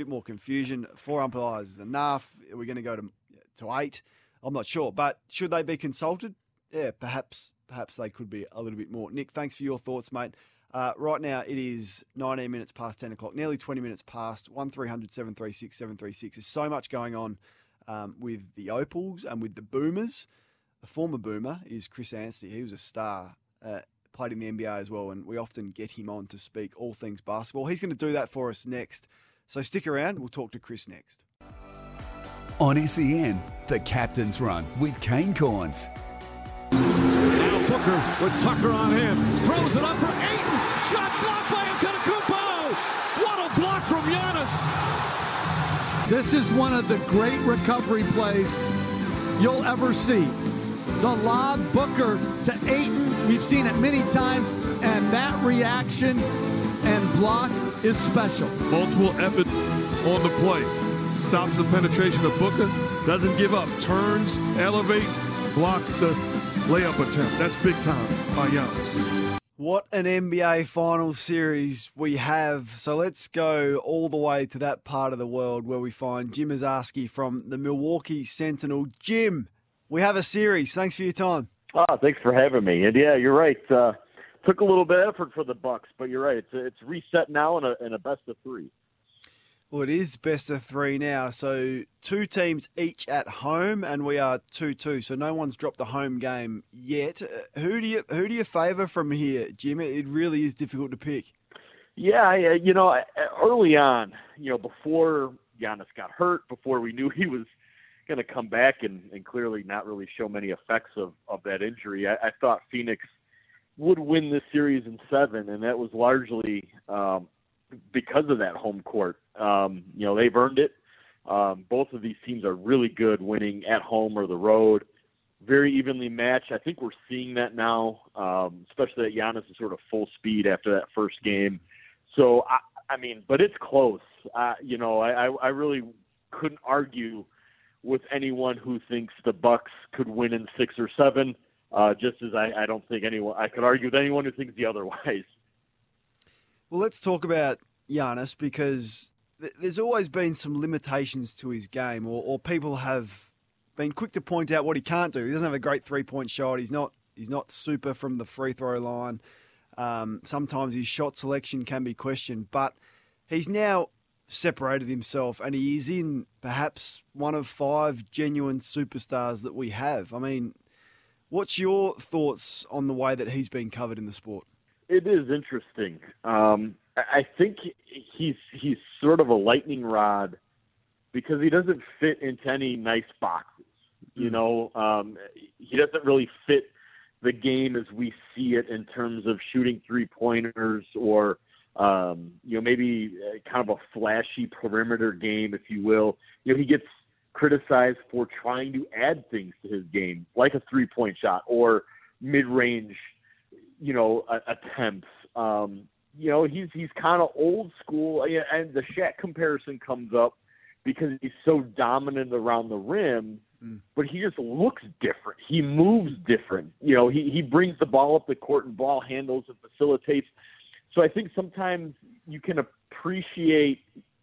bit more confusion. Four umpires is enough. Are we going to go to to eight? I'm not sure, but should they be consulted? Yeah, perhaps perhaps they could be a little bit more. Nick, thanks for your thoughts, mate. Uh, right now it is 19 minutes past 10 o'clock, nearly 20 minutes past. One 736 736. There's so much going on um, with the Opals and with the Boomers. The former Boomer is Chris Anstey. He was a star, uh, played in the NBA as well, and we often get him on to speak all things basketball. He's going to do that for us next. So stick around. We'll talk to Chris next. On SEN, the Captain's Run with Kane Cornes. Now Booker with Tucker on him. Throws it up for Ayton. Shot blocked by Antetokounmpo. What a block from Giannis. This is one of the great recovery plays you'll ever see. The lob Booker to Ayton. We've seen it many times, and that reaction and block is special. Multiple effort on the play. Stops the penetration of Booker. Doesn't give up. Turns, elevates, blocks the layup attempt. That's big time by Giannis. What an NBA final series we have. So let's go all the way to that part of the world where we find Jim Owczarski from the Milwaukee Sentinel. Jim, we have a series. Thanks for your time. Ah, thanks for having me. And yeah, you're right. Uh, took a little bit of effort for the Bucks, but you're right. It's it's reset now in a in a best of three. Well, it is best of three now. So two teams each at home, and we are two-two. So no one's dropped the home game yet. Uh, Who do you who do you favour from here, Jim? It really is difficult to pick. Yeah, uh, you know, early on, you know, before Giannis got hurt, before we knew he was going to come back and, and clearly not really show many effects of, of that injury, I, I thought Phoenix would win this series in seven, and that was largely um, because of that home court. Um, you know, they've earned it. Um, both of these teams are really good winning at home or the road. Very evenly matched. I think we're seeing that now, um, especially that Giannis is sort of full speed after that first game. So I, I mean, but it's close. Uh, you know, I, I, really couldn't argue with anyone who thinks the Bucks could win in six or seven. Uh, just as I, I don't think anyone I could argue with anyone who thinks the otherwise. Well, let's talk about Giannis because th- there's always been some limitations to his game, or, or people have been quick to point out what he can't do. He doesn't have a great three point shot. He's not he's not super from the free throw line. Um, sometimes his shot selection can be questioned, but he's now separated himself and he is in perhaps one of five genuine superstars that we have. I mean, what's your thoughts on the way that he's been covered in the sport? It is interesting. Um, I think he's he's sort of a lightning rod because he doesn't fit into any nice boxes. You know, um, he doesn't really fit the game as we see it in terms of shooting three pointers or um, you know maybe uh, kind of a flashy perimeter game, if you will. You know, he gets criticized for trying to add things to his game, like a three point shot or mid range you know, a- attempts Um, you know, he's he's kind of old school, and the Shaq comparison comes up because he's so dominant around the rim. Mm. But he just looks different. He moves different. You know, he he brings the ball up the court and ball handles and facilitates. So I think sometimes you can appreciate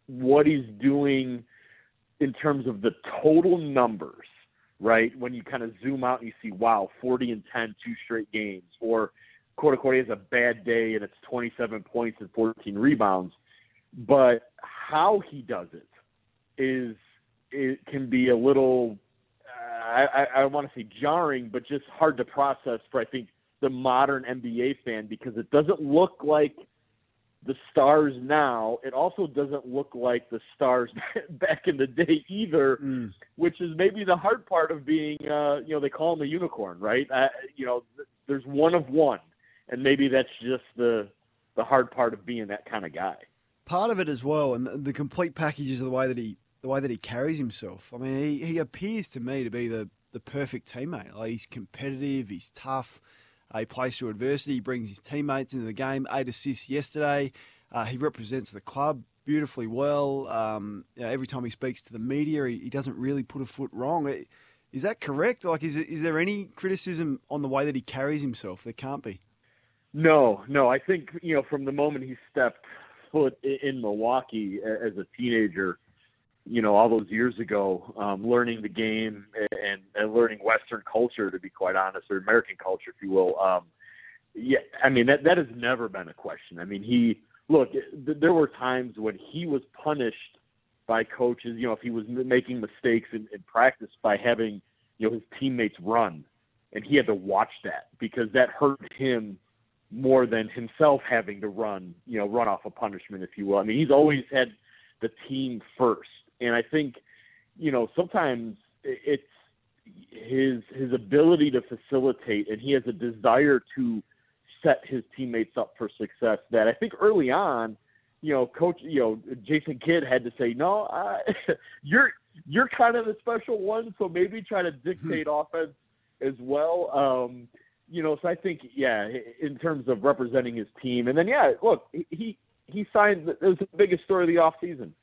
what he's doing in terms of the total numbers, right? When you kind of zoom out and you see, wow, 40 and 10, two straight games, or quote unquote, he has a bad day and it's 27 points and 14 rebounds. But how he does it is it can be a little uh, I, I, I want to say jarring, but just hard to process for I think the modern NBA fan because it doesn't look like the stars now. It also doesn't look like the stars back in the day either, Mm. which is maybe the hard part of being, uh, you know, they call him a unicorn, right? Uh, you know, th- there's one of one, and maybe that's just the the hard part of being that kind of guy. part of it as well, and the, the complete package is the way that he the way that he carries himself. I mean, he, he appears to me to be the the perfect teammate. Like he's competitive, he's tough. Uh, he plays through adversity. He brings his teammates into the game. Eight assists yesterday. Uh, he represents the club beautifully well. Um, you know, every time he speaks to the media, he, he doesn't really put a foot wrong. Is that correct? Like, is is there any criticism on the way that he carries himself? There can't be. No, no. I think you know from the moment he stepped foot in Milwaukee as a teenager, you know, all those years ago, um, learning the game and, and learning Western culture, to be quite honest, or American culture, if you will. Um, yeah, I mean that that has never been a question. I mean, he look. th- There were times when he was punished by coaches. You know, if he was making mistakes in, in practice by having you know his teammates run, and he had to watch that because that hurt him more than himself having to run, you know, run off a punishment, if you will. I mean, he's always had the team first, and I think, you know, sometimes it's his his ability to facilitate, and he has a desire to set his teammates up for success. That I think early on, you know, coach, you know, Jason Kidd had to say, no, I, you're you're kind of the special one, so maybe try to dictate offense as well. Um, you know, so I think, yeah, in terms of representing his team, and then yeah, look, he he signed. It was the biggest story of the off season,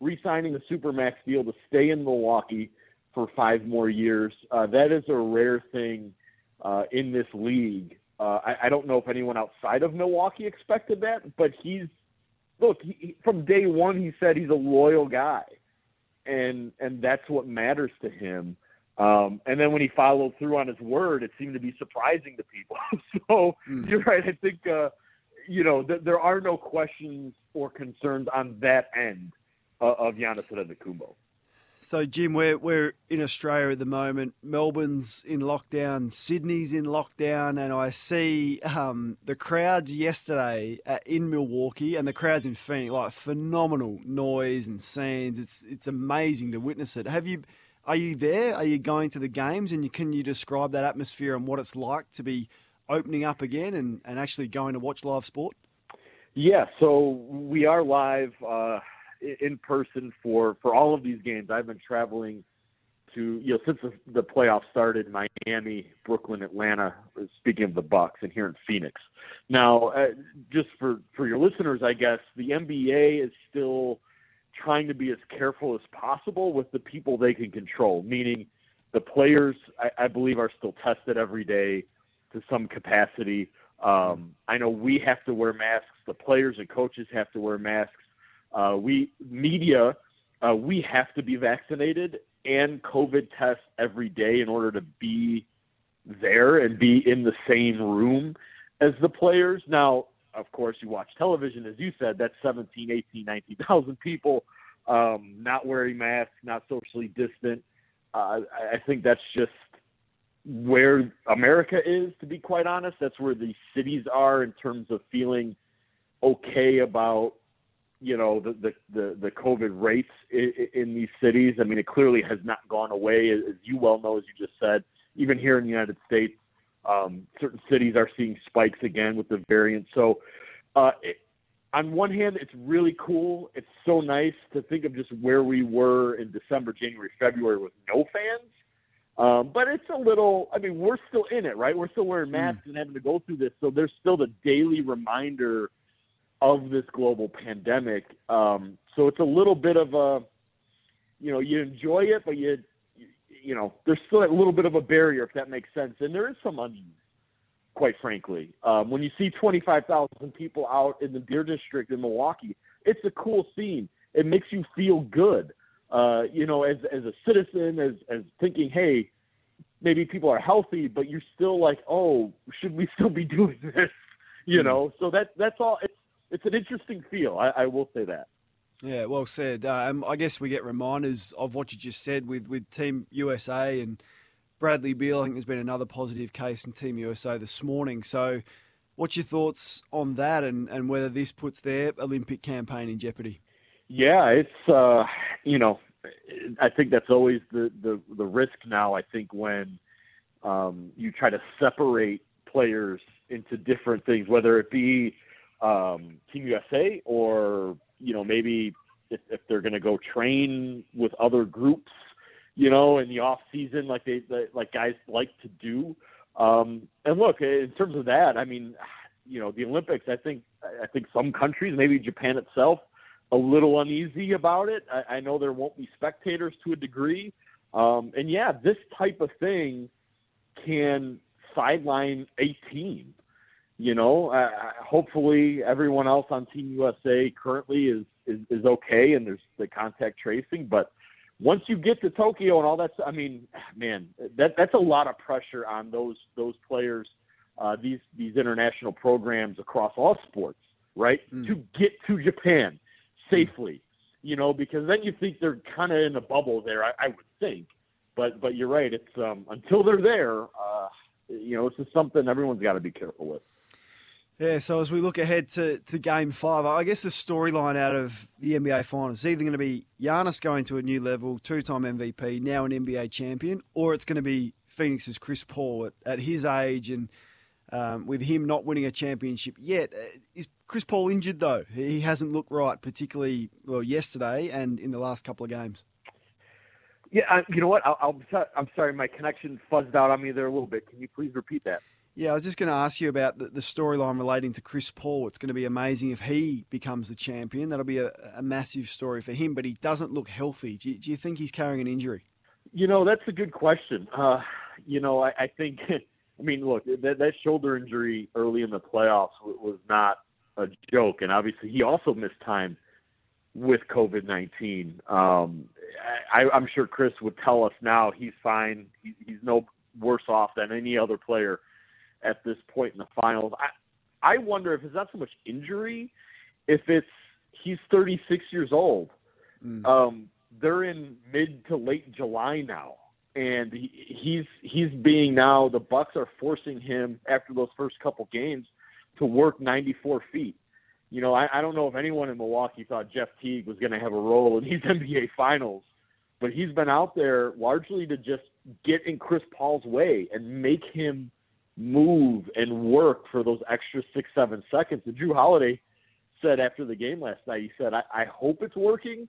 re-signing the supermax deal to stay in Milwaukee for five more years. Uh, that is a rare thing uh, in this league. Uh, I, I don't know if anyone outside of Milwaukee expected that, but he's look he, from day one. He said he's a loyal guy, and and that's what matters to him. Um, and then when he followed through on his word, it seemed to be surprising to people. so you're right. I think uh, you know th- there are no questions or concerns on that end of Giannis Antetokounmpo. So, Jim, we're we're in Australia at the moment. Melbourne's in lockdown, Sydney's in lockdown, and I see um, the crowds yesterday uh, in Milwaukee and the crowds in Phoenix. Like phenomenal noise and scenes. It's it's amazing to witness it. Have you? Are you there? Are you going to the games? And you, can you describe that atmosphere and what it's like to be opening up again and, and actually going to watch live sport? Yeah, so we are live uh, in person for for all of these games. I've been traveling to you know since the, the playoffs started, Miami, Brooklyn, Atlanta. Speaking of the Bucks, and here in Phoenix. Now, uh, just for for your listeners, I guess the NBA is still trying to be as careful as possible with the people they can control, meaning the players. I, I believe are still tested every day to some capacity. Um, I know we have to wear masks. The players and coaches have to wear masks. Uh, we media, uh, we have to be vaccinated and COVID test every day in order to be there and be in the same room as the players. Now, of course, you watch television, as you said, that's 17, 18, 19,000 people um, not wearing masks, not socially distant. Uh, I I think that's just where America is, to be quite honest. That's where the cities are in terms of feeling okay about you know the the the, the COVID rates in, in these cities. I mean, it clearly has not gone away, as you well know, as you just said. Even here in the United States, um, certain cities are seeing spikes again with the variant. So, uh, it, on one hand, it's really cool. It's so nice to think of just where we were in December, January, February with no fans Um, but it's a little. I mean, we're still in it, right? We're still wearing masks and having to go through this, so there's still the daily reminder of this global pandemic. Um, so it's a little bit of a, you know, you enjoy it, but you, you know, there's still a little bit of a barrier if that makes sense, and there is some unease, quite frankly. Um, when you see 25,000 people out in the Deer District in Milwaukee, it's a cool scene. It makes you feel good, uh, you know, as as a citizen, as as thinking, hey, maybe people are healthy, but you're still like, oh, should we still be doing this? You Mm. know, so that that's all. It's it's an interesting feel. I, I will say that. Yeah, well said. Um, I guess we get reminders of what you just said with, with Team USA and Bradley Beal. I think there's been another positive case in Team USA this morning. So, what's your thoughts on that and, and whether this puts their Olympic campaign in jeopardy? Yeah, it's uh, you know, I think that's always the the the risk now. I think when um, you try to separate players into different things, whether it be um, Team USA or you know maybe if, if they're going to go train with other groups, you know, in the off season like they, like guys like to do. Um, and look, in terms of that, I mean, you know, the Olympics. I think I think some countries, maybe Japan itself, a little uneasy about it. I, I know there won't be spectators to a degree, um, and yeah, this type of thing can sideline a team. You know, uh, hopefully everyone else on Team USA currently is, is is okay, and there's the contact tracing. But once you get to Tokyo and all that, I mean, man, that that's a lot of pressure on those those players, uh, these these international programs across all sports, right? To get to Japan safely, you know, because then you think they're kind of in a bubble there. I, I would think, but but you're right. It's um, until they're there, uh, you know, it's just something everyone's got to be careful with. Yeah, so as we look ahead to, to game five, I guess the storyline out of the NBA Finals is either going to be Giannis going to a new level, two time MVP, now an NBA champion, or it's going to be Phoenix's Chris Paul at, at his age and um, with him not winning a championship yet. Uh, Is Chris Paul injured, though? He hasn't looked right, particularly, well, yesterday and in the last couple of games. Yeah, I, you know what? So- I'm sorry, my connection fuzzed out on me there a little bit. Can you please repeat that? Yeah, I was just going to ask you about the, the storyline relating to Chris Paul. It's going to be amazing if he becomes the champion. That'll be a, a massive story for him, but he doesn't look healthy. Do you, do you think he's carrying an injury? You know, that's a good question. Uh, you know, I, I think, I mean, look, that, that shoulder injury early in the playoffs was not a joke, and obviously he also missed time with COVID nineteen. Um, I, I'm sure Chris would tell us now he's fine. He, he's no worse off than any other player at this point in the finals. I I wonder if it's not so much injury, if it's he's 36 years old. Um, they're in mid to late July now, and he, he's he's being now the Bucks are forcing him after those first couple games to work 94 feet. You know, I, I don't know if anyone in Milwaukee thought Jeff Teague was going to have a role in these NBA finals, but he's been out there largely to just get in Chris Paul's way and make him move and work for those extra six, seven seconds. And Jrue Holiday said after the game last night, he said, I, I hope it's working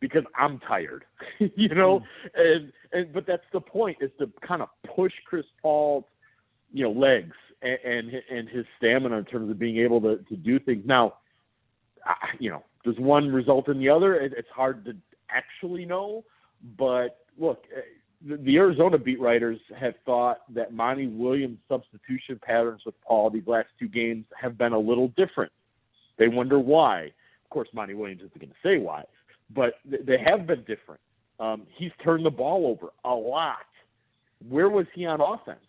because I'm tired. you know? And and but that's the point is to kind of push Chris Paul's, you know, legs and and, and his stamina in terms of being able to, to do things. Now, I- you know, does one result in the other? It, it's hard to actually know. But look, eh, the, the Arizona beat writers have thought that Monty Williams' substitution patterns with Paul these last two games have been a little different. They wonder why. Of course, Monty Williams isn't going to say why, but th- they have been different. Um, he's turned the ball over a lot. Where was he on offense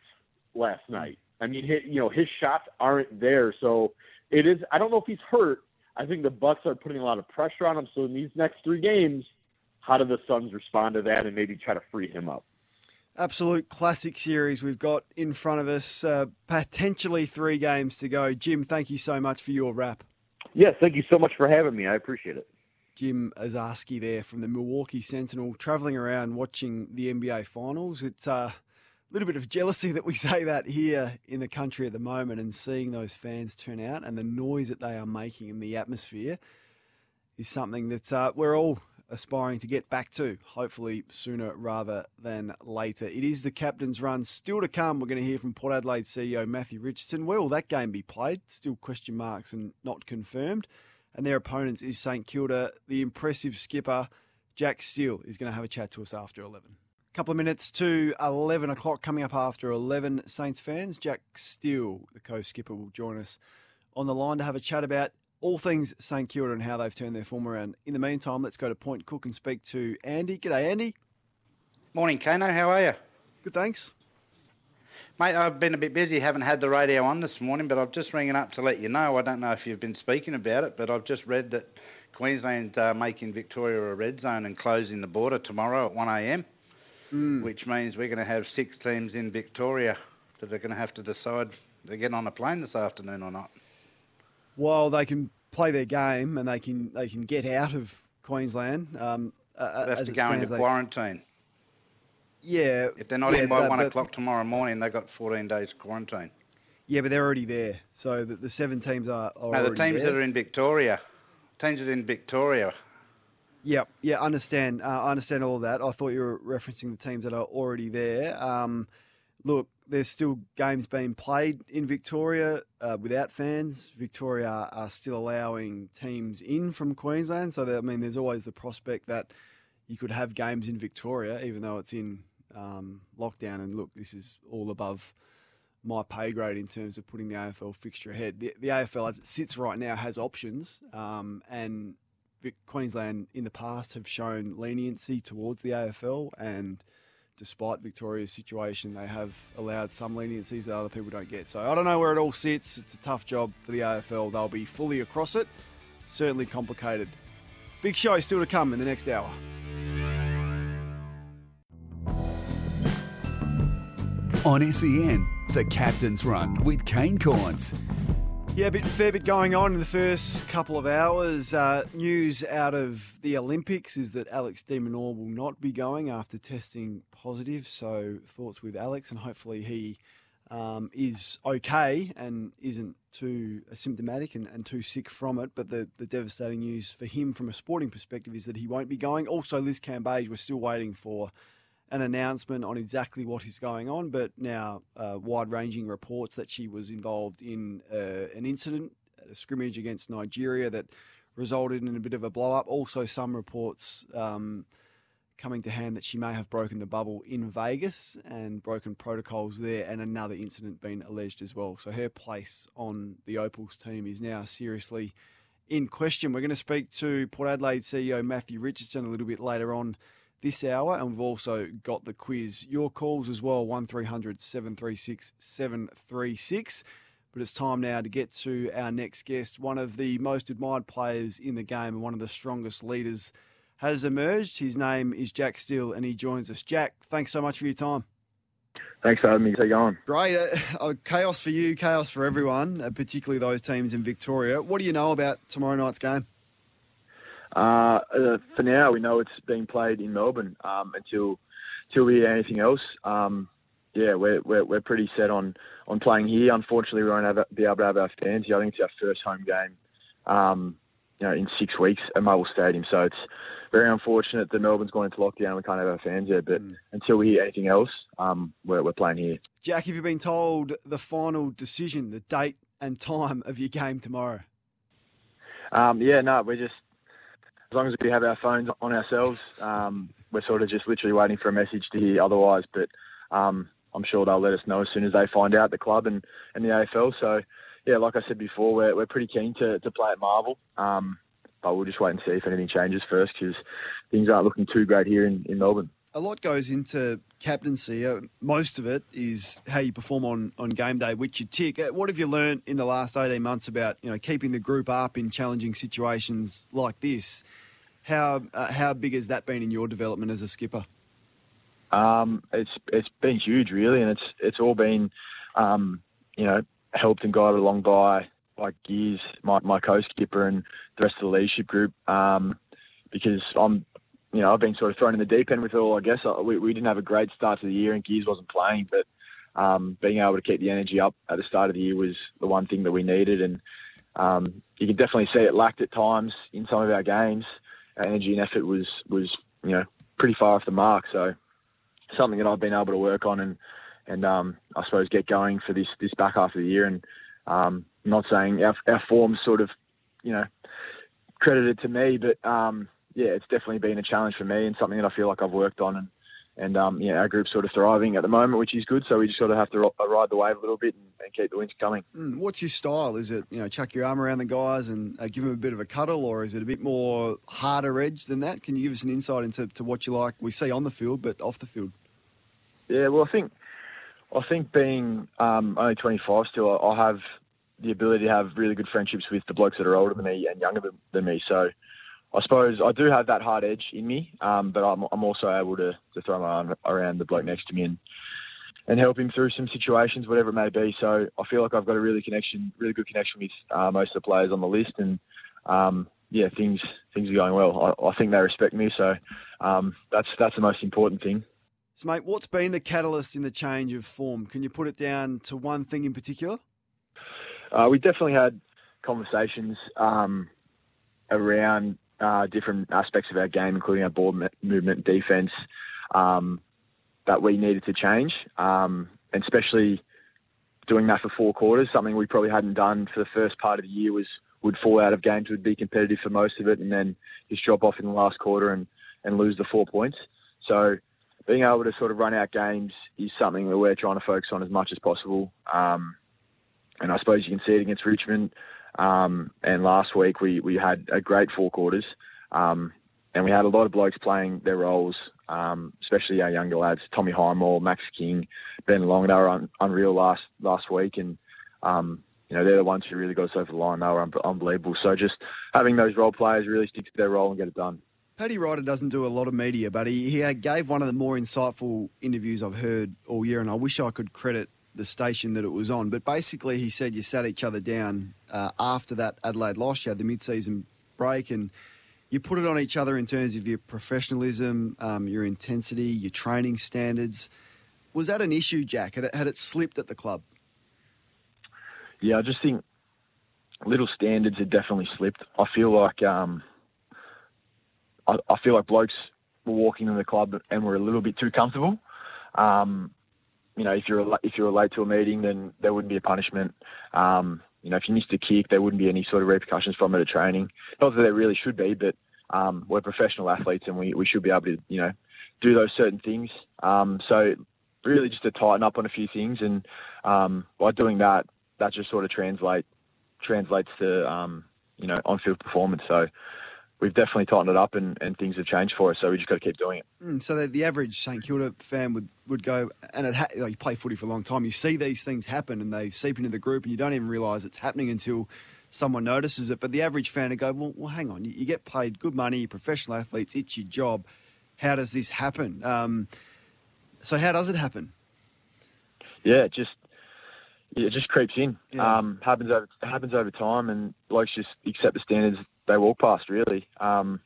last night? I mean, his, you know, his shots aren't there. So it is. I don't know if he's hurt. I think the Bucks are putting a lot of pressure on him. So in these next three games, how do the Suns respond to that and maybe try to free him up? Absolute classic series we've got in front of us. Uh, potentially three games to go. Jim, thank you so much for your wrap. Yes, thank you so much for having me. I appreciate it. Jim Owczarski there from the Milwaukee Sentinel, traveling around watching the NBA Finals. It's uh, a little bit of jealousy that we say that here in the country at the moment, and seeing those fans turn out and the noise that they are making in the atmosphere is something that uh, we're all aspiring to get back to, hopefully sooner rather than later. It is the captain's run. Still to come, we're going to hear from Port Adelaide CEO Matthew Richardson. Where will that game be played? Still question marks and not confirmed. And their opponents is St Kilda. The impressive skipper, Jack Steele, is going to have a chat to us after 11. A Couple of minutes to 11 o'clock coming up after 11 Saints fans. Jack Steele, the co skipper, will join us on the line to have a chat about all things St Kilda and how they've turned their form around. In the meantime, let's go to Point Cook and speak to Andy. G'day, Andy. Morning, Kano. How are you? Good, thanks. Mate, I've been a bit busy, haven't had the radio on this morning, but I'm just ringing up to let you know. I don't know if you've been speaking about it, but I've just read that Queensland's uh, making Victoria a red zone and closing the border tomorrow at 1am, mm. which means we're going to have six teams in Victoria that are going to have to decide they get on a plane this afternoon or not. Well, they can play their game and they can they can get out of Queensland. Um, uh, they have as to go into they- quarantine. Yeah. If they're not yeah, in by but- one but- o'clock tomorrow morning, they've got 14 days quarantine. Yeah, but they're already there. So the, the seven teams are, are No, the teams there. that are in Victoria, teams that are in Victoria, Yeah, yeah, understand. Uh, I understand all of that. I thought you were referencing the teams that are already there. Um, look, there's still games being played in Victoria uh, without fans. Victoria are, still allowing teams in from Queensland, so that, I mean, there's always the prospect that you could have games in Victoria, even though it's in um, lockdown. And look, this is all above my pay grade in terms of putting the AFL fixture ahead. The, the AFL, as it sits right now, has options, um, and Queensland in the past have shown leniency towards the AFL, and despite Victoria's situation, they have allowed some leniencies that other people don't get. So I don't know where it all sits. It's a tough job for the AFL. They'll be fully across it. Certainly complicated. Big show still to come in the next hour. On SEN, the Captain's Run with Kane Cornes. Yeah, a bit fair bit going on in the first couple of hours. Uh, news out of the Olympics is that Alex De Minaur will not be going after testing positive. So thoughts with Alex, and hopefully he um, is okay and isn't too symptomatic and, and too sick from it. But the, the devastating news for him from a sporting perspective is that he won't be going. Also, Liz Cambage, we're still waiting for an announcement on exactly what is going on, but now uh, wide-ranging reports that she was involved in uh, an incident, a scrimmage against Nigeria that resulted in a bit of a blow-up. Also, some reports um, coming to hand that she may have broken the bubble in Vegas and broken protocols there, and another incident being alleged as well. So her place on the Opals team is now seriously in question. We're going to speak to Port Adelaide CEO Matthew Richardson a little bit later on this hour, and we've also got the quiz. Your calls as well, 1300 736 736. But it's time now to get to our next guest. One of the most admired players in the game and one of the strongest leaders has emerged. His name is Jack Steele, and he joins us. Jack, thanks so much for your time. Thanks for having me. How you going? Great. Uh, uh, chaos for you, chaos for everyone, uh, particularly those teams in Victoria. What do you know about tomorrow night's game? Uh, uh, for now, we know it's being played in Melbourne um, until until we hear anything else. Um, yeah, we're, we're we're pretty set on on playing here. Unfortunately, we won't have, be able to have our fans here. I think it's our first home game, um, you know, in six weeks at Marvel Stadium. So it's very unfortunate that Melbourne's gone into lockdown. We can't have our fans there. But until we hear anything else, um, we're we're playing here. Jack, have you been told the final decision, the date and time of your game tomorrow? Um, yeah, no, we're just as long as we have our phones on ourselves, um, we're sort of just literally waiting for a message to hear otherwise. But um, I'm sure they'll let us know as soon as they find out the club and, and the AFL. So yeah, like I said before, we're we're pretty keen to, to play at Marvel. Um, but we'll just wait and see if anything changes first because things aren't looking too great here in, in Melbourne. A lot goes into captaincy. Uh, most of it is how you perform on, on game day, which you tick. Uh, What have you learned in the last 18 months about you know keeping the group up in challenging situations like this? How uh, how big has that been in your development as a skipper? Um, it's it's been huge, really, and it's it's all been, um, you know, helped and guided along by by Gears, my my co-skipper, and the rest of the leadership group. Um, because I'm, you know, I've been sort of thrown in the deep end with it all. I guess we we didn't have a great start to the year, and Gears wasn't playing, but um, being able to keep the energy up at the start of the year was the one thing that we needed, and um, you can definitely see it lacked at times in some of our games. our energy and effort was was you know pretty far off the mark. So something that I've been able to work on and and um, I suppose get going for this this back half of the year. And um, I'm not saying our our sort of you know credited to me, but um, yeah, it's definitely been a challenge for me and something that I feel like I've worked on and. And um, yeah, our group's sort of thriving at the moment, which is good. So we just sort of have to ro- ride the wave a little bit and, and keep the wins coming. Mm, what's your style? Is it you know chuck your arm around the guys and uh, give them a bit of a cuddle, or is it a bit more harder edge than that? Can you give us an insight into to what you like? We see on the field, but off the field. Yeah, well, I think I think being um, only 25 still, I have the ability to have really good friendships with the blokes that are older than me and younger than, than me. So I suppose I do have that hard edge in me, um, but I'm, I'm also able to, to throw my arm around the bloke next to me and and help him through some situations, whatever it may be. So I feel like I've got a really connection, really good connection with uh, most of the players on the list, and um, yeah, things things are going well. I, I think they respect me, so um, that's that's the most important thing. So, mate, what's been the catalyst in the change of form? Can you put it down to one thing in particular? Uh, we definitely had conversations um, around uh, different aspects of our game, including our ball mo- movement, defense, um, that we needed to change, um, and especially doing that for four quarters. Something we probably hadn't done for the first part of the year was would fall out of games, would be competitive for most of it, and then just drop off in the last quarter and and lose the four points. So being able to sort of run out games is something that we're trying to focus on as much as possible. Um, and I suppose you can see it against Richmond. Um, and last week we, we had a great four quarters. Um, and we had a lot of blokes playing their roles, um, especially our younger lads, Tommy Highmore, Max King, Ben Long. They were un- unreal last last week, and um, you know they're the ones who really got us over the line. They were un- unbelievable. So just having those role players really stick to their role and get it done. Paddy Ryder doesn't do a lot of media, but he, he gave one of the more insightful interviews I've heard all year, and I wish I could credit the station that it was on. But basically, he said you sat each other down uh, after that Adelaide loss. You had the mid-season break, and you put it on each other in terms of your professionalism, um, your intensity, your training standards. Was that an issue, Jack? Had it, had it slipped at the club? Yeah, I just think little standards had definitely slipped. I feel like um, I, I feel like blokes were walking in the club and were a little bit too comfortable. Um, you know, if you're if you were late to a meeting, then there wouldn't be a punishment. Um, you know, if you missed a kick, there wouldn't be any sort of repercussions from it at training. Not that there really should be, but um, we're professional athletes and we, we should be able to, you know, do those certain things. Um, so really just to tighten up on a few things and um, by doing that, that just sort of translate translates to um, you know on-field performance. So we've definitely tightened it up and, and things have changed for us. So we just got to keep doing it. Mm, so the, the average St Kilda fan would, would go, and it ha- like you play footy for a long time, you see these things happen and they seep into the group and you don't even realise it's happening until someone notices it. But the average fan would go, well, well hang on, you, you get paid good money, you're professional athletes, it's your job. How does this happen? Um, so how does it happen? Yeah, it just it just creeps in. Um, happens over happens over time, and blokes just accept the standards they walk past. Really. Um,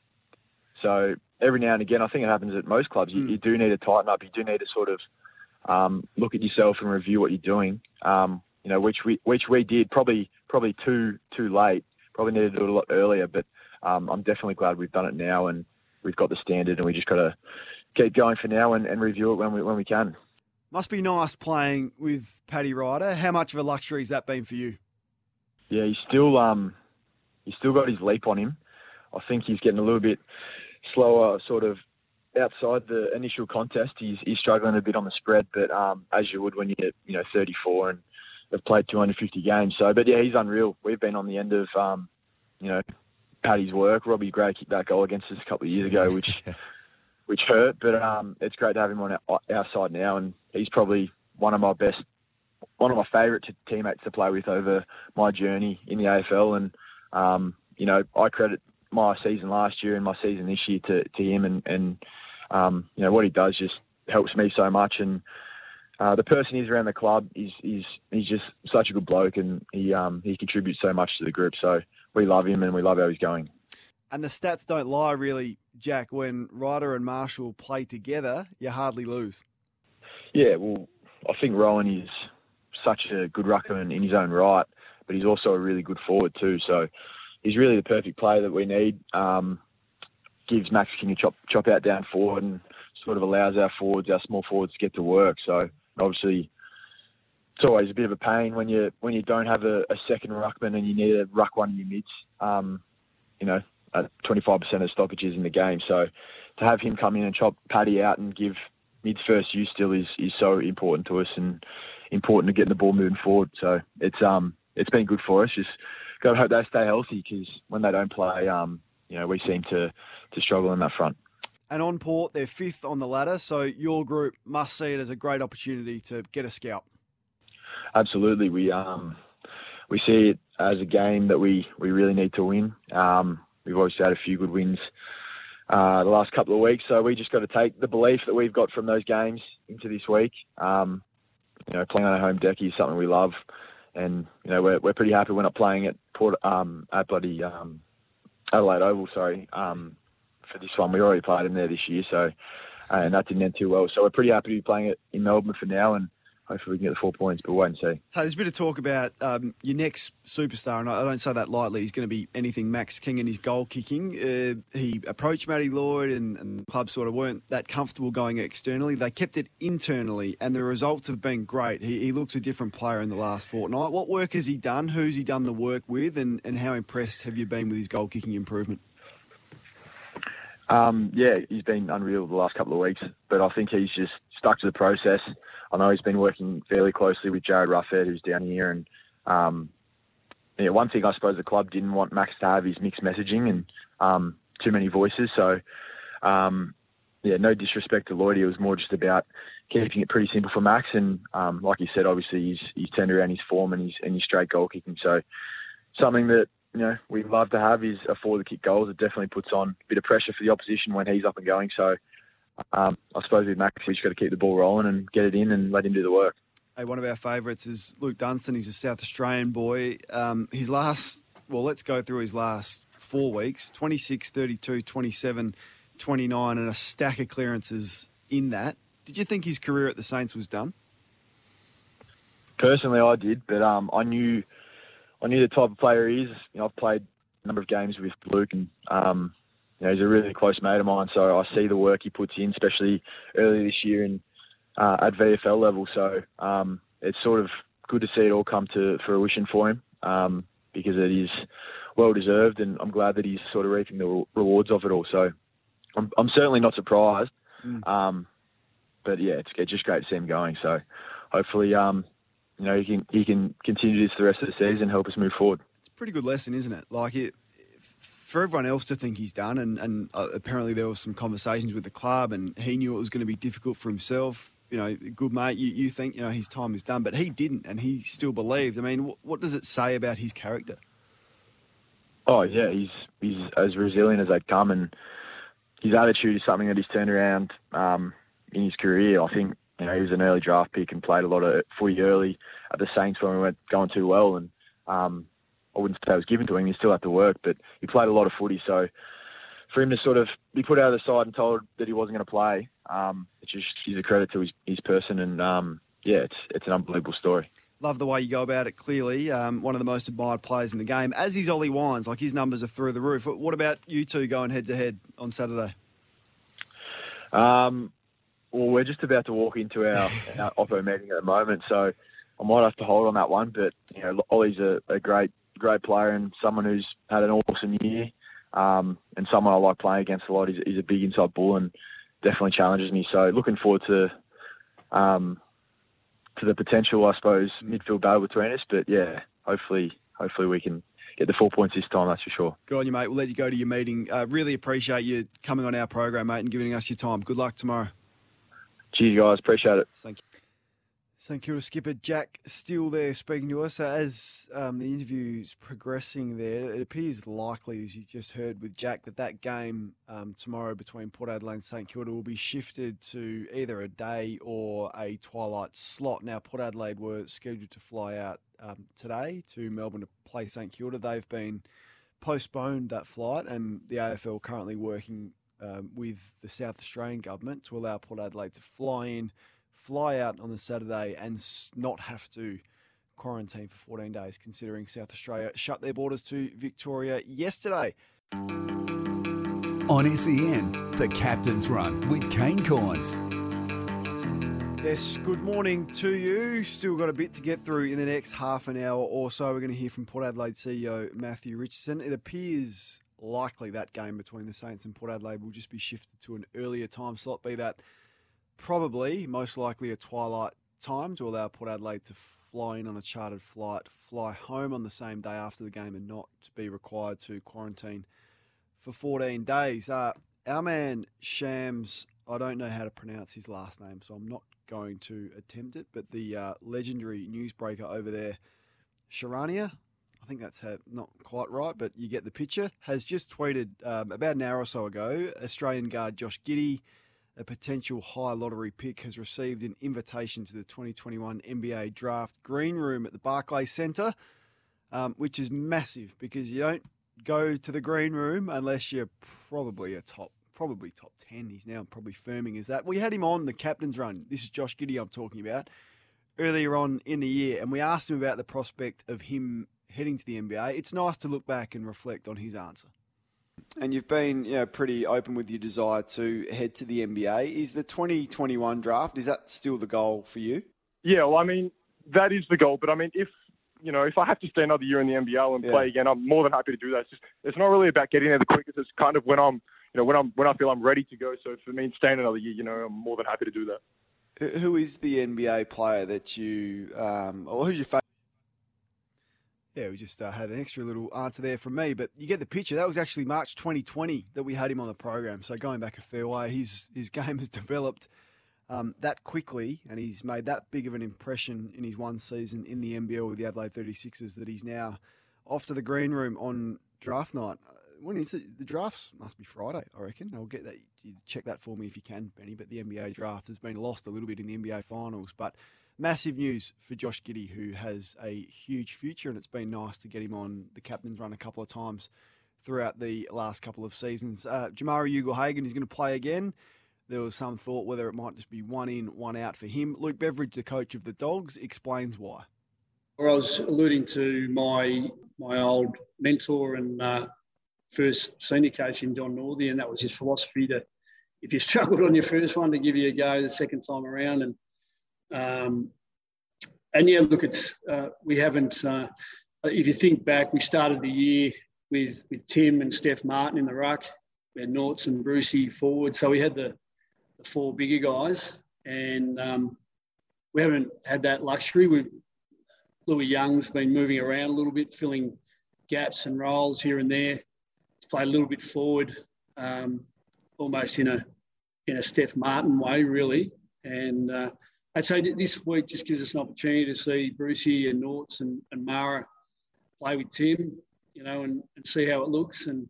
so every now and again, I think it happens at most clubs. You, you do need to tighten up. You do need to sort of um, look at yourself and review what you're doing. Um, you know, which we which we did probably probably too too late. Probably needed to do it a lot earlier, but um, I'm definitely glad we've done it now and we've got the standard, and we just got to keep going for now and, and review it when we when we can. Must be nice playing with Paddy Ryder. How much of a luxury has that been for you? Yeah, he's still um, he's still got his leap on him. I think he's getting a little bit slower, sort of outside the initial contest. He's he's struggling a bit on the spread, but um, as you would when you're you know 34 and have played 250 games. So, but yeah, he's unreal. We've been on the end of um, you know Paddy's work. Robbie Gray kicked that goal against us a couple of years ago, which which hurt. But um, it's great to have him on our, our side now, and he's probably one of my best, one of my favourite t- teammates to play with over my journey in the AFL. And um, you know, I credit my season last year and my season this year to, to him, and and um, you know what he does just helps me so much. And uh, the person he's around the club is is he's just such a good bloke, and he um, he contributes so much to the group. So we love him, and we love how he's going. And the stats don't lie, really, Jack. When Ryder and Marshall play together, you hardly lose. Yeah, well, I think Rowan is such a good ruckman in his own right, but he's also a really good forward too. So he's really the perfect player that we need. Um, gives Max King a chop chop out down forward and sort of allows our forwards, our small forwards, to get to work. So obviously, it's always a bit of a pain when you when you don't have a, a second ruckman and you need to ruck one in your mids. Um, you know, at 25% of stoppages in the game. So to have him come in and chop Paddy out and give mids first use still is is so important to us and important to getting the ball moving forward. So it's um it's been good for us. Just got to hope they stay healthy because when they don't play, um you know we seem to to struggle in that front. And on Port, they're fifth on the ladder, so your group must see it as a great opportunity to get a scalp. Absolutely, we um we see it as a game that we we really need to win. Um, we've obviously had a few good wins uh, the last couple of weeks, so we just got to take the belief that we've got from those games into this week. Um, you know, playing on a home deck is something we love, and you know we're we're pretty happy we're not playing at Port um, at bloody um, Adelaide Oval. Sorry, um, for this one we already played in there this year, so and that didn't end too well. So we're pretty happy to be playing it in Melbourne for now, and hopefully we can get the four points. But wait and see. Hey, there's a bit of talk about um, your next superstar, and I don't say that lightly. He's going to be anything Max King and his goal kicking. Uh, he approached Matty Lloyd, and, and the club sort of weren't that comfortable going externally. They kept it internally, and the results have been great. He, he looks a different player in the last fortnight. What work has he done? Who's he done the work with, and, and how impressed have you been with his goal kicking improvement? Um, yeah, he's been unreal the last couple of weeks, but I think he's just stuck to the process. I know he's been working fairly closely with Jarryd Roughead, who's down here, and um, yeah, one thing I suppose the club didn't want Max to have is mixed messaging and um, too many voices. So, um, yeah, no disrespect to Lloyd, it was more just about keeping it pretty simple for Max. And um, like you said, obviously he's he's turned around his form and his and his straight goal kicking. So, something that you know we'd love to have is a forward kick goals. It definitely puts on a bit of pressure for the opposition when he's up and going. So um, I suppose with Max, we just got to keep the ball rolling and get it in and let him do the work. Hey, one of our favourites is Luke Dunstan. He's a South Australian boy. Um, his last, well, let's go through his last four weeks 26, 32, 27, 29, and a stack of clearances in that. Did you think his career at the Saints was done? Personally, I did, but um, I knew I knew the type of player he is. You know, I've played a number of games with Luke, and um, you know, he's a really close mate of mine. So I see the work he puts in, especially early this year and uh, at VFL level. So um, it's sort of good to see it all come to fruition for him um, because it is well deserved, and I'm glad that he's sort of reaping the rewards of it all. So I'm, I'm certainly not surprised. Mm. Um, but yeah, it's, it's just great to see him going. So hopefully, um, you know, he can he can continue this the rest of the season, and help us move forward. It's a pretty good lesson, isn't it? Like it, for everyone else to think he's done, and, and uh, apparently there was some conversations with the club, and he knew it was going to be difficult for himself. You know, good mate, you, you think you know his time is done, but he didn't, and he still believed. I mean, what, what does it say about his character? Oh yeah, he's he's as resilient as they come, and his attitude is something that he's turned around um, in his career. I think you know he was an early draft pick and played a lot of footy early at the Saints when we weren't going too well, and um, I wouldn't say it was given to him. He still had to work, but he played a lot of footy. So for him to sort of be put out of the side and told that he wasn't going to play, um, it's just is a credit to his, his person. And um, yeah, it's it's an unbelievable story. Love the way you go about it. Clearly, um, one of the most admired players in the game, as is Ollie Wines. Like his numbers are through the roof. What about you two going head to head on Saturday? Um, well, we're just about to walk into our, our Oppo meeting at the moment, so I might have to hold on that one. But you know, Ollie's a, a great great player and someone who's had an awesome year, um, and someone I like playing against a lot. He's, he's a big inside bull and definitely challenges me. So looking forward to um, to the potential, I suppose, midfield battle between us. But yeah, hopefully, hopefully we can get the four points this time. That's for sure. Good on you, mate. We'll let you go to your meeting. Uh, really appreciate you coming on our program, mate, and giving us your time. Good luck tomorrow. Cheers, guys. Appreciate it. Thank you. St Kilda skipper Jack Steele there speaking to us. As um, the interview's progressing there, it appears likely, as you just heard with Jack, that that game um, tomorrow between Port Adelaide and St Kilda will be shifted to either a day or a twilight slot. Now, Port Adelaide were scheduled to fly out um, today to Melbourne to play St Kilda. They've been postponed that flight, and the AFL currently working um, with the South Australian government to allow Port Adelaide to fly in fly out on the Saturday and not have to quarantine for 14 days, considering South Australia shut their borders to Victoria yesterday. On SEN, the Captain's Run with Kane Cornes. Yes, good morning to you. Still got a bit to get through in the next half an hour or so. We're going to hear from Port Adelaide CEO Matthew Richardson. It appears likely that game between the Saints and Port Adelaide will just be shifted to an earlier time slot, be that probably, most likely, a twilight time to allow Port Adelaide to fly in on a chartered flight, fly home on the same day after the game, and not be required to quarantine for 14 days. Uh, our man Shams, I don't know how to pronounce his last name, so I'm not going to attempt it, but the uh, legendary newsbreaker over there, Charania, I think that's how, not quite right, but you get the picture, has just tweeted um, about an hour or so ago Australian guard Josh Giddey, a potential high lottery pick, has received an invitation to the 2021 NBA draft green room at the Barclays Centre, um, which is massive because you don't go to the green room unless you're probably a top probably top 10. He's now probably firming as that. We had him on the captain's run. This is Josh Giddey I'm talking about earlier on in the year, and we asked him about the prospect of him heading to the NBA. It's nice to look back and reflect on his answer. And you've been you know, pretty open with your desire to head to the NBA. Is the 2021 draft, is that still the goal for you? Yeah, well, I mean, that is the goal. But I mean, if you know, if I have to stay another year in the NBL and Yeah. play again, I'm more than happy to do that. It's just, it's not really about getting there the quickest. It's kind of when I'm, you know, when I'm when I feel I'm ready to go. So if it means staying another year, you know, I'm more than happy to do that. Who- is the NBA player that you, um, or who's your favourite? Yeah, we just uh, had an extra little answer there from me, but you get the picture. That was actually March 2020 that we had him on the program. So going back a fair way, his his game has developed um, that quickly, and he's made that big of an impression in his one season in the NBL with the Adelaide 36ers that he's now off to the green room on draft night. Uh, When is it? The drafts must be Friday, I reckon. I'll get that. Check that for me if you can, Benny. But the NBA draft has been lost a little bit in the NBA finals. But massive news for Josh Giddey, who has a huge future, and it's been nice to get him on the captain's run a couple of times throughout the last couple of seasons. Uh, Jamarra Ugle-Hagan is going to play again. There was some thought whether it might just be one in, one out for him. Luke Beveridge, the coach of the Dogs, explains why. Or I was alluding to my my old mentor and uh, first senior coach in John Northey, and that was his philosophy to if you struggled on your first one to give you a go the second time around, and um, and yeah, look, it's uh, we haven't. Uh, if you think back, we started the year with with Tim and Steph Martin in the ruck, had Norts and Brucey forward, so we had the, the four bigger guys, and um, we haven't had that luxury. We Louis Young's been moving around a little bit, filling gaps and roles here and there. Played a little bit forward, um, almost in a in a Steph Martin way, really. And uh, Say that this week just gives us an opportunity to see Brucey and Norts and, and Mara play with Tim, you know, and, and see how it looks. And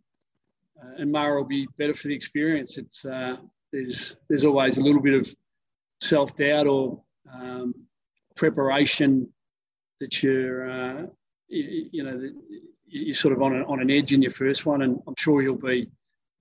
uh, and Mara will be better for the experience. It's uh, there's there's always a little bit of self doubt or um, preparation that you're uh, you, you know you're sort of on, a, on an edge in your first one, and I'm sure he'll be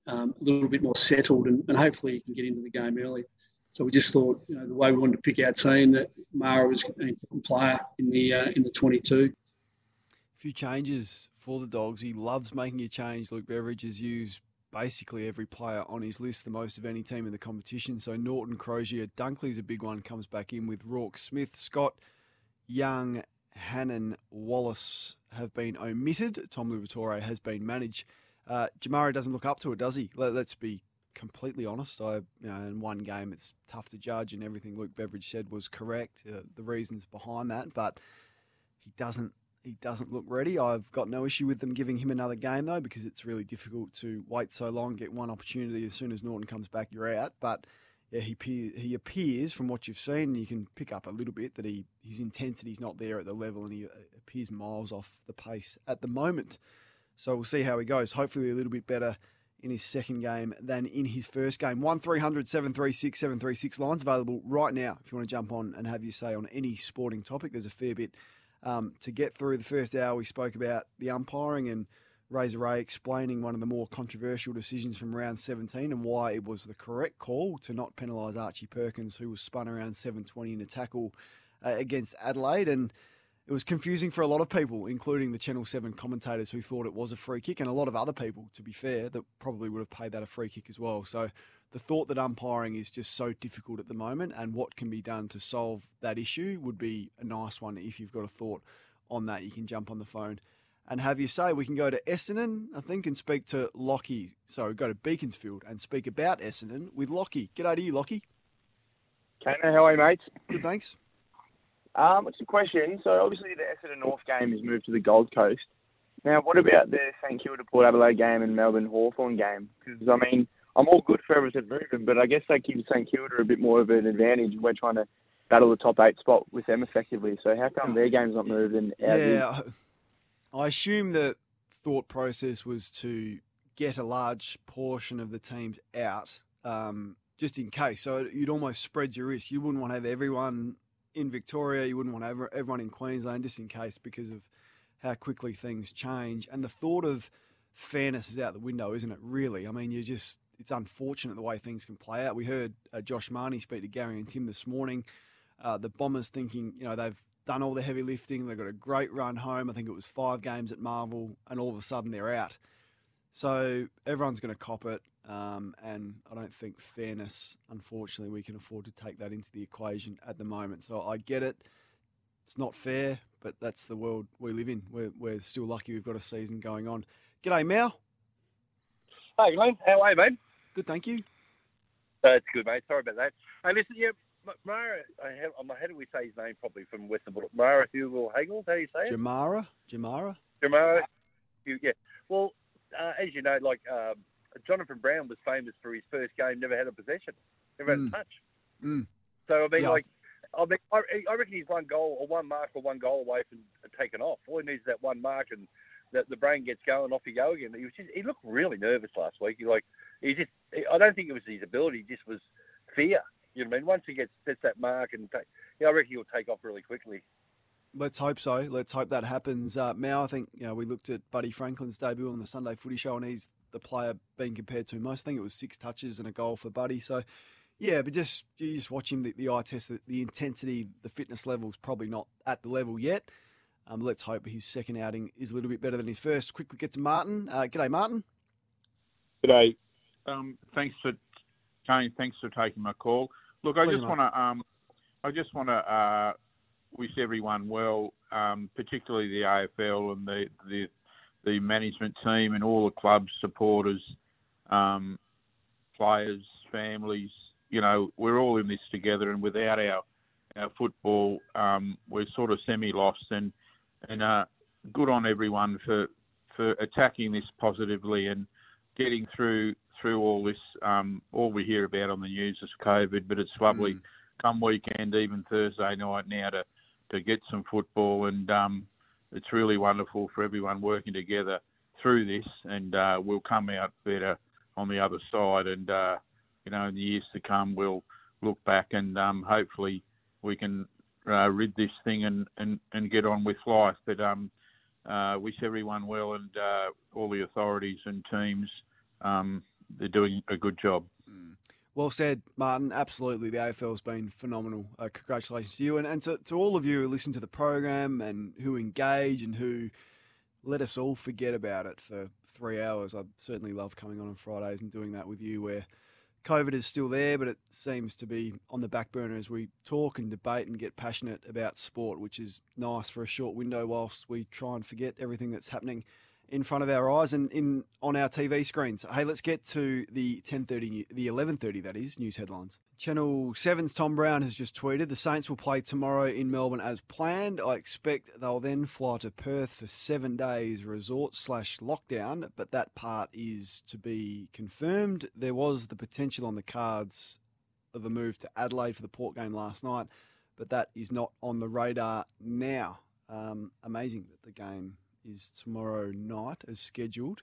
um, a little bit more settled, and, and hopefully you can get into the game early. So we just thought, you know, the way we wanted to pick our team, that Mara was an important player in the uh, in the 22. A few changes for the Dogs. He loves making a change. Luke Beveridge has used basically every player on his list, the most of any team in the competition. So Naughton, Crozier, Dunkley's a big one, comes back in with Roarke, Smith, Scott, Young, Hannan, Wallace have been omitted. Tom Liberatore has been managed. Uh, Jamarra doesn't look up to it, does he? Let, us be completely honest. I, you know, in one game, it's tough to judge, and everything Luke Beveridge said was correct. Uh, the reasons behind that, but he doesn't. He doesn't look ready. I've got no issue with them giving him another game though, because it's really difficult to wait so long, get one opportunity. As soon as Naughton comes back, you're out. But yeah, he he appears from what you've seen, you can pick up a little bit that he his intensity's not there at the level, and he uh, appears miles off the pace at the moment. So we'll see how he goes. Hopefully, a little bit better in his second game than in his first game. 1300 736 736 lines available right now if you want to jump on and have your say on any sporting topic. There's a fair bit um, to get through. The first hour, we spoke about the umpiring and Razor Ray explaining one of the more controversial decisions from round 17 and why it was the correct call to not penalise Archie Perkins, who was spun around 720 in a tackle uh, against Adelaide. And it was confusing for a lot of people, including the Channel 7 commentators who thought it was a free kick, and a lot of other people, to be fair, that probably would have paid that a free kick as well. So the thought that umpiring is just so difficult at the moment and what can be done to solve that issue would be a nice one. If you've got a thought on that, you can jump on the phone and have your say. We can go to Essendon, I think, and speak to Lockie. So go to Beaconsfield and speak about Essendon with Lockie. G'day to you, Lockie. Kana, how are you, mates? Good, thanks. Um, it's a question. So obviously the Essendon North game has moved to the Gold Coast. Now, what about the St Kilda Port Adelaide game and Melbourne Hawthorn game? Because I mean, I'm all good for Everton moving, but I guess that gives St Kilda a bit more of an advantage. We're trying to battle the top eight spot with them effectively. So how come their game's not moved and ours is? Yeah, I assume the thought process was to get a large portion of the teams out, um, just in case. So you'd almost spread your risk. You wouldn't want to have everyone in Victoria. You wouldn't want have everyone in Queensland, just in case, because of how quickly things change. And the thought of fairness is out the window, isn't it? Really, I mean, you just it's unfortunate the way things can play out. We heard uh, Josh Mahoney speak to Gary and Tim this morning. Uh, the Bombers thinking, you know, they've done all the heavy lifting. They've got a great run home. I think it was five games at Marvel, and all of a sudden they're out. So everyone's going to cop it, um, and I don't think fairness, unfortunately, we can afford to take that into the equation at the moment. So I get it. It's not fair, but that's the world we live in. We're, we're still lucky we've got a season going on. G'day, Mao. Hey, Glenn. How are you, mate? Good, thank you. That's good, mate. Sorry about that. Hey, listen, yeah, Mara, I have, how do we say his name properly from Western Bullock? Mara Hugel Hagel, how do you say it? Jamarra? Jamarra? Jamarra. Yeah. Well, uh, as you know, like um, Jonathan Brown was famous for his first game, never had a possession, never had Mm. a touch. Mm. So I mean, Yeah. like, I mean, I, I reckon he's one goal or one mark or one goal away from taking off. All he needs is that one mark, and the, the brain gets going. Off you go again. He was just, he looked really nervous last week. He like he just I don't think it was his ability. Just was fear. You know what I mean? Once he gets sets that mark and take, yeah, I reckon he'll take off really quickly. Let's hope so. Let's hope that happens. Uh, Mao, I think you know we looked at Buddy Franklin's debut on the Sunday Footy Show, and he's the player being compared to most. I think it was six touches and a goal for Buddy. So, yeah, but just you just watch him the, the eye test, the, the intensity, the fitness level is probably not at the level yet. Um, let's hope his second outing is a little bit better than his first. Quickly get to Martin. Uh, g'day, Martin. G'day. Um, thanks for Kane. Thanks for taking my call. Look, I Pleasure, just want to um, I just want to uh, wish everyone well, um, particularly the AFL and the, the the management team and all the clubs, supporters, um, players, families. You know, we're all in this together, and without our our football, um, we're sort of semi lost. And and uh, good on everyone for for attacking this positively and getting through through all this. Um, all we hear about on the news is COVID, but it's lovely come weekend, even Thursday night now to to get some football, and um, it's really wonderful for everyone working together through this, and uh, we'll come out better on the other side. And uh, you know, in the years to come, we'll look back and um, hopefully we can uh, rid this thing and, and, and get on with life. But um, uh, wish everyone well and uh, all the authorities and teams. Um, they're doing a good job. Well said, Martin. Absolutely. The AFL's been phenomenal. Uh, congratulations to you and, and to, to all of you who listen to the program and who engage and who let us all forget about it for three hours. I certainly love coming on on Fridays and doing that with you where COVID is still there, but it seems to be on the back burner as we talk and debate and get passionate about sport, which is nice for a short window whilst we try and forget everything that's happening in front of our eyes and in on our TV screens. Hey, let's get to the 10:30 the 11:30 that is news headlines. Channel 7's Tom Browne has just tweeted the Saints will play tomorrow in Melbourne as planned. I expect they'll then fly to Perth for 7 days resort slash lockdown, but that part is to be confirmed. There was the potential on the cards of a move to Adelaide for the Port game last night, but that is not on the radar now. Um, amazing that the game is tomorrow night as scheduled,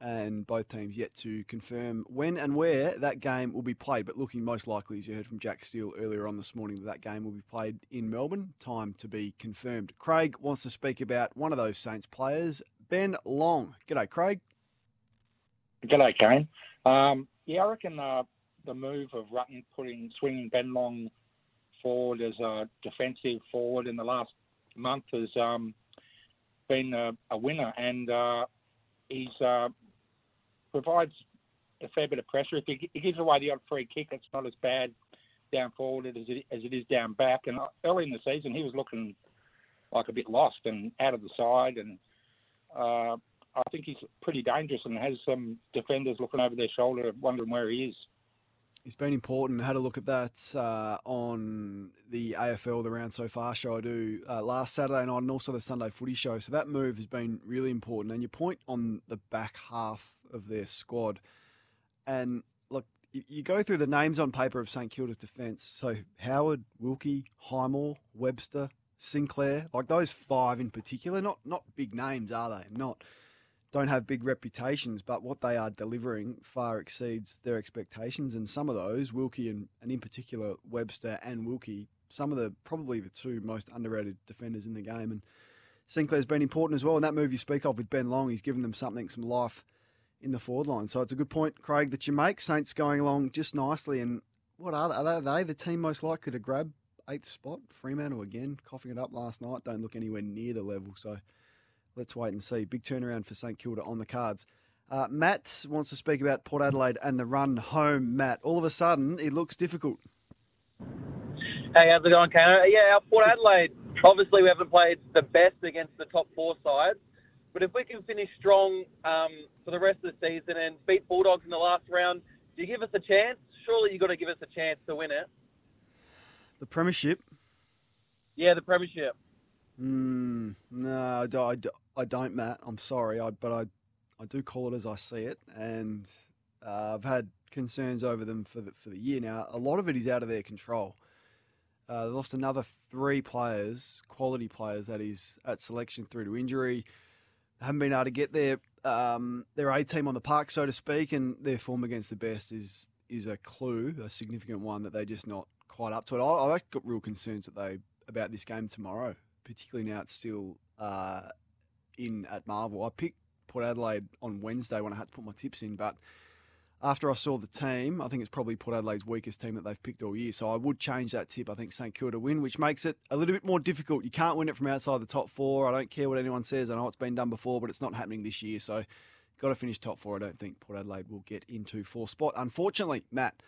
and both teams yet to confirm when and where that game will be played. But looking most likely, as you heard from Jack Steele earlier on this morning, that that game will be played in Melbourne. Time to be confirmed. Craig wants to speak about one of those Saints players, Ben Long. G'day, Craig. G'day, Kane. Um, yeah, I reckon uh, the move of Ratten putting swinging Ben Long forward as a defensive forward in the last month has um, been a, a winner, and uh, he's uh, provides a fair bit of pressure. If he, he gives away the odd free kick, it's not as bad down forward as it, as it is down back. And early in the season, he was looking like a bit lost and out of the side, and uh, I think he's pretty dangerous and has some defenders looking over their shoulder, wondering where he is. He's been important. Had a look at that uh, on the AFL, the Round So Far show I do uh, last Saturday night and also the Sunday footy show. So that move has been really important. And your point on the back half of their squad, and look, you go through the names on paper of St Kilda's defence. So Howard, Wilkie, Highmore, Webster, Sinclair, like those five in particular, not not big names, are they? Not don't have big reputations, but what they are delivering far exceeds their expectations. And some of those, Wilkie and, and in particular Webster and Wilkie, some of the probably the two most underrated defenders in the game. And Sinclair's been important as well. And that move you speak of with Ben Long, he's given them something, some life in the forward line. So it's a good point, Craig, that you make. Saints going along just nicely. And what are they? Are they the team most likely to grab eighth spot? Fremantle again, coughing it up last night. Don't look anywhere near the level. So let's wait and see. Big turnaround for St Kilda on the cards. Uh, Matt wants to speak about Port Adelaide and the run home. Matt, all of a sudden, it looks difficult. Hey, how's it going, Kano? Yeah, our Port Adelaide, obviously we haven't played the best against the top four sides, but if we can finish strong um, for the rest of the season and beat Bulldogs in the last round, do you give us a chance? Surely you've got to give us a chance to win it. The Premiership? Yeah, the Premiership. Mm, no, I, I, I don't, Matt. I'm sorry, I, but I, I do call it as I see it, and uh, I've had concerns over them for the, for the year now. A lot of it is out of their control. Uh, they lost another three players, quality players, that is, at selection through to injury. They haven't been able to get their um, their A team on the park, so to speak, and their form against the best is is a clue, a significant one that they're just not quite up to it. I, I've got real concerns that they about this game tomorrow particularly now it's still uh, in at Marvel. I picked Port Adelaide on Wednesday when I had to put my tips in, but after I saw the team, I think it's probably Port Adelaide's weakest team that they've picked all year. So I would change that tip. I think St Kilda win, which makes it a little bit more difficult. You can't win it from outside the top four. I don't care what anyone says. I know it's been done before, but it's not happening this year. So got to finish top four. I don't think Port Adelaide will get into fourth spot. Unfortunately, Matt,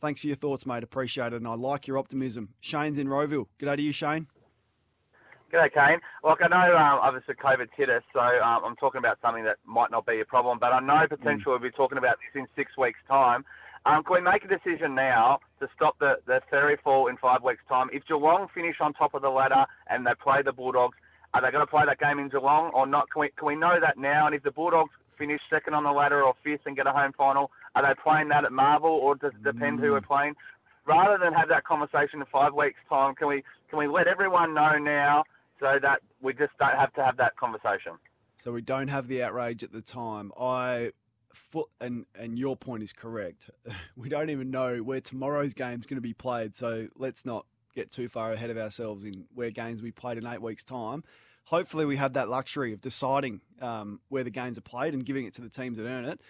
thanks for your thoughts, mate. Appreciate it. And I like your optimism. Shane's in Rowville. Good day to you, Shane. G'day, Kane. Look, I know um, obviously COVID's hit us, so um, I'm talking about something that might not be a problem, but I know potentially we'll be talking about this in six weeks' time. Um, can we make a decision now to stop the, the ferry fall in five weeks' time? If Geelong finish on top of the ladder and they play the Bulldogs, are they going to play that game in Geelong or not? Can we, can we know that now? And if the Bulldogs finish second on the ladder or fifth and get a home final, are they playing that at Marvel or does it depend who we're playing? Rather than have that conversation in five weeks' time, can we can we let everyone know now so that we just don't have to have that conversation. So we don't have the outrage at the time. I and and your point is correct. We don't even know where tomorrow's game is going to be played. So let's not get too far ahead of ourselves in where games we played in eight weeks' time. Hopefully, we have that luxury of deciding um, where the games are played and giving it to the teams that earn it.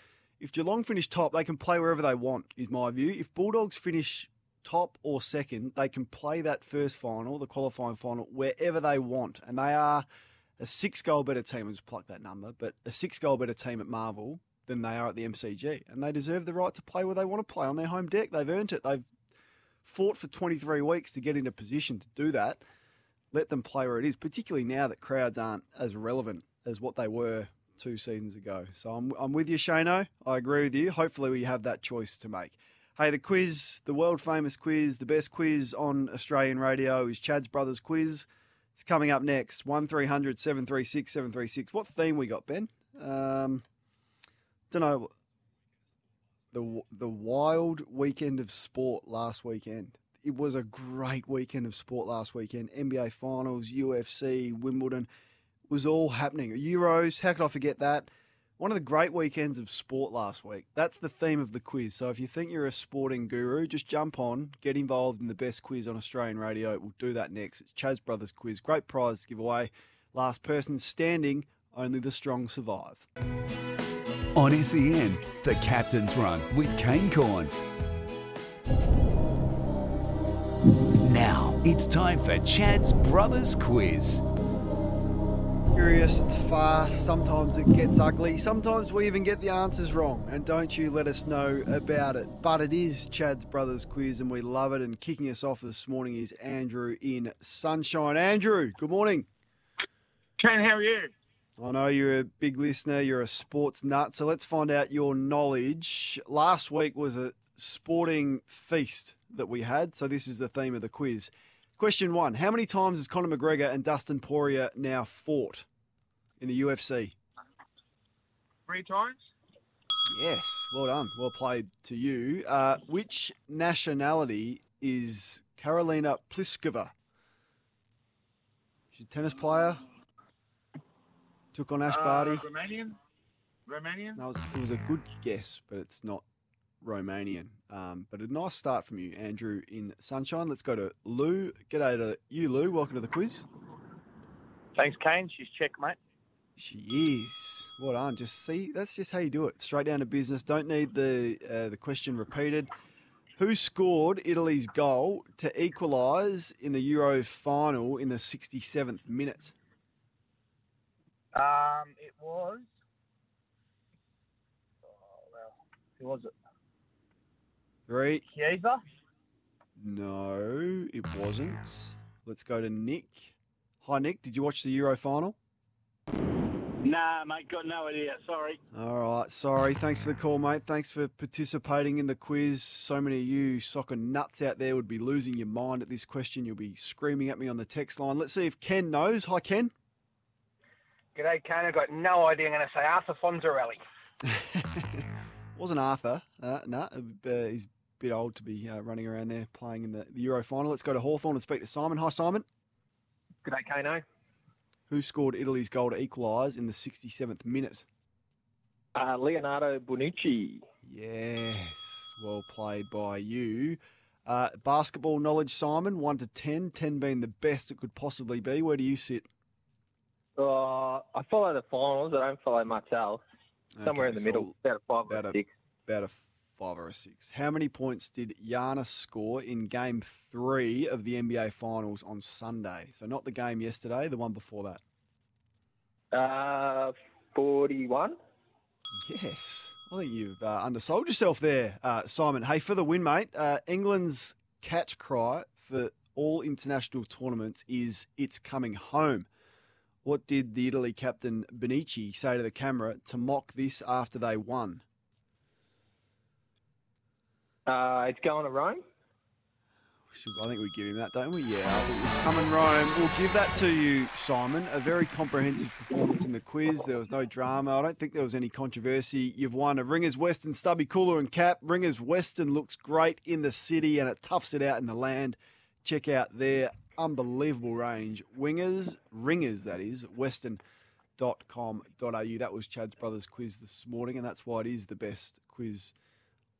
If Geelong finish top, they can play wherever they want, is my view. If Bulldogs finish top or second, they can play that first final, the qualifying final, wherever they want. And they are a six goal better team, let's pluck that number, but a six goal better team at Marvel than they are at the MCG. And they deserve the right to play where they want to play on their home deck. They've earned it. They've fought for 23 weeks to get into position to do that. Let them play where it is, particularly now that crowds aren't as relevant as what they were two seasons ago. So I'm, I'm with you, Shano. I agree with you. Hopefully, we have that choice to make. Hey, the quiz, the world famous quiz, the best quiz on Australian radio is Chad's Brothers Quiz. It's coming up next. 1300 736 736. What theme we got, Ben? Um, don't know. The, the wild weekend of sport last weekend. It was a great weekend of sport last weekend. NBA Finals, UFC, Wimbledon was all happening. Euros, how could I forget that? One of the great weekends of sport last week. That's the theme of the quiz. So if you think you're a sporting guru, just jump on, get involved in the best quiz on Australian radio. We'll do that next. It's Chaz Brothers Quiz. Great prize giveaway. Last person standing, only the strong survive. On SEN, the Captain's Run with Kane Cornes. Now it's time for Chad's Brothers Quiz. Just fast. Sometimes it gets ugly. Sometimes we even get the answers wrong. And don't you let us know about it. But it is Chad's Brothers quiz and we love it. And kicking us off this morning is Andrew in Sunshine. Andrew, good morning. Kane, how are you? I know you're a big listener, you're a sports nut. So let's find out your knowledge. Last week was a sporting feast that we had. So this is the theme of the quiz. Question one How many times has Conor McGregor and Dustin Poirier now fought in the UFC? Three times? Yes, well done. Well played to you. Uh, which nationality is Karolina Pliskova? She's a tennis player. Took on Ash Barty. Uh, Romanian? Romanian? That was, it was a good guess, but it's not Romanian. Um, but a nice start from you, Andrew, in Sunshine. Let's go to Lou. G'day to you, Lou. Welcome to the quiz. Thanks, Kane. She's checkmate. She is. Well done. Just see, that's just how you do it. Straight down to business. Don't need the uh, the question repeated. Who scored Italy's goal to equalise in the Euro final in the 67th minute? Um, it was. Oh, well, who was it? Three. Chiesa? No, it wasn't. Let's go to Nick. Hi, Nick. Did you watch the Euro final? Nah, mate, got no idea. Sorry. All right, sorry. Thanks for the call, mate. Thanks for participating in the quiz. So many of you soccer nuts out there would be losing your mind at this question. You'll be screaming at me on the text line. Let's see if Ken knows. Hi, Ken. G'day, Ken. I've got no idea. I'm going to say Arthur Fonzarelli. Wasn't Arthur. Uh, no, uh, he's a bit old to be uh, running around there playing in the, the Euro final. Let's go to Hawthorn and speak to Simon. Hi, Simon. G'day, Kano. Who scored Italy's goal to equalise in the 67th minute? Uh, Leonardo Bonucci. Yes, well played by you. Uh, basketball knowledge, Simon, 1 to 10, 10 being the best it could possibly be. Where do you sit? Uh, I follow the finals. I don't follow much else. Somewhere Okay, in the so middle, about a five about or a, six. About a five or a six. How many points did Giannis score in game three of the NBA Finals on Sunday? So not the game yesterday, the one before that. Uh, 41. Yes. I think you've uh, undersold yourself there, uh, Simon. Hey, for the win, mate, uh, England's catch cry for all international tournaments is it's coming home. What did the Italy captain Bonucci say to the camera to mock this after they won? Uh, it's going to Rome. I think we give him that, don't we? Yeah, it's coming Rome. We'll give that to you, Simon. A very comprehensive performance in the quiz. There was no drama. I don't think there was any controversy. You've won a Ringers Western stubby cooler and cap. Ringers Western looks great in the city and it toughs it out in the land. Check out their unbelievable range. Wingers, Ringers, that is, western.com.au. That was Chad's Brothers quiz this morning, and that's why it is the best quiz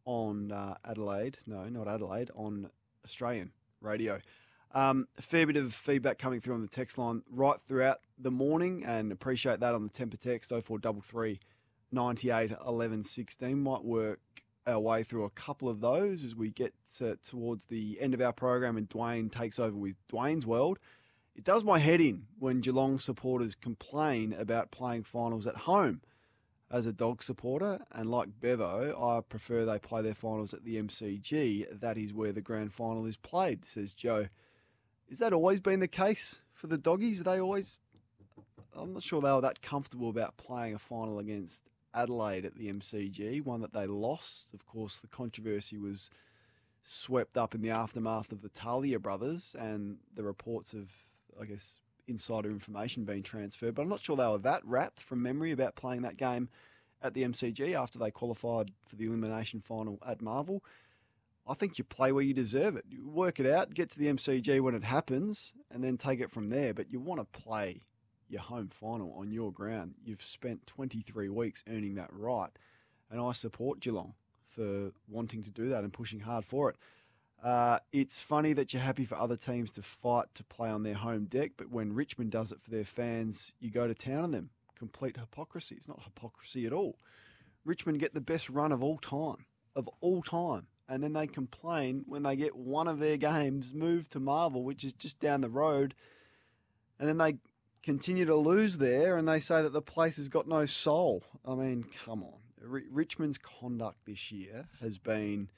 on uh, Adelaide. No, not Adelaide, on Australian radio. Um, a fair bit of feedback coming through on the text line right throughout the morning, and appreciate that on the temper text 0433 98 11 16. Might work our way through a couple of those as we get to, towards the end of our program and Dwayne takes over with Dwayne's World. It does my head in when Geelong supporters complain about playing finals at home. As a dog supporter, and like Bevo, I prefer they play their finals at the MCG. That is where the grand final is played, says Joe. Is that always been the case for the doggies? Are they always. I'm not sure they were that comfortable about playing a final against Adelaide at the MCG, one that they lost. Of course, the controversy was swept up in the aftermath of the Talia brothers and the reports of, I guess, insider information being transferred. But I'm not sure they were that wrapped from memory about playing that game at the MCG after they qualified for the elimination final at Marvel. I think you play where you deserve it. You work it out, get to the MCG when it happens, and then take it from there. But you want to play your home final on your ground. You've spent 23 weeks earning that right, and I support Geelong for wanting to do that and pushing hard for it. Uh, it's funny that you're happy for other teams to fight to play on their home deck, but when Richmond does it for their fans, you go to town on them. Complete hypocrisy. It's not hypocrisy at all. Richmond get the best run of all time, of all time, and then they complain when they get one of their games moved to Marvel, which is just down the road, and then they continue to lose there, and they say that the place has got no soul. I mean, come on. R- Richmond's conduct this year has been.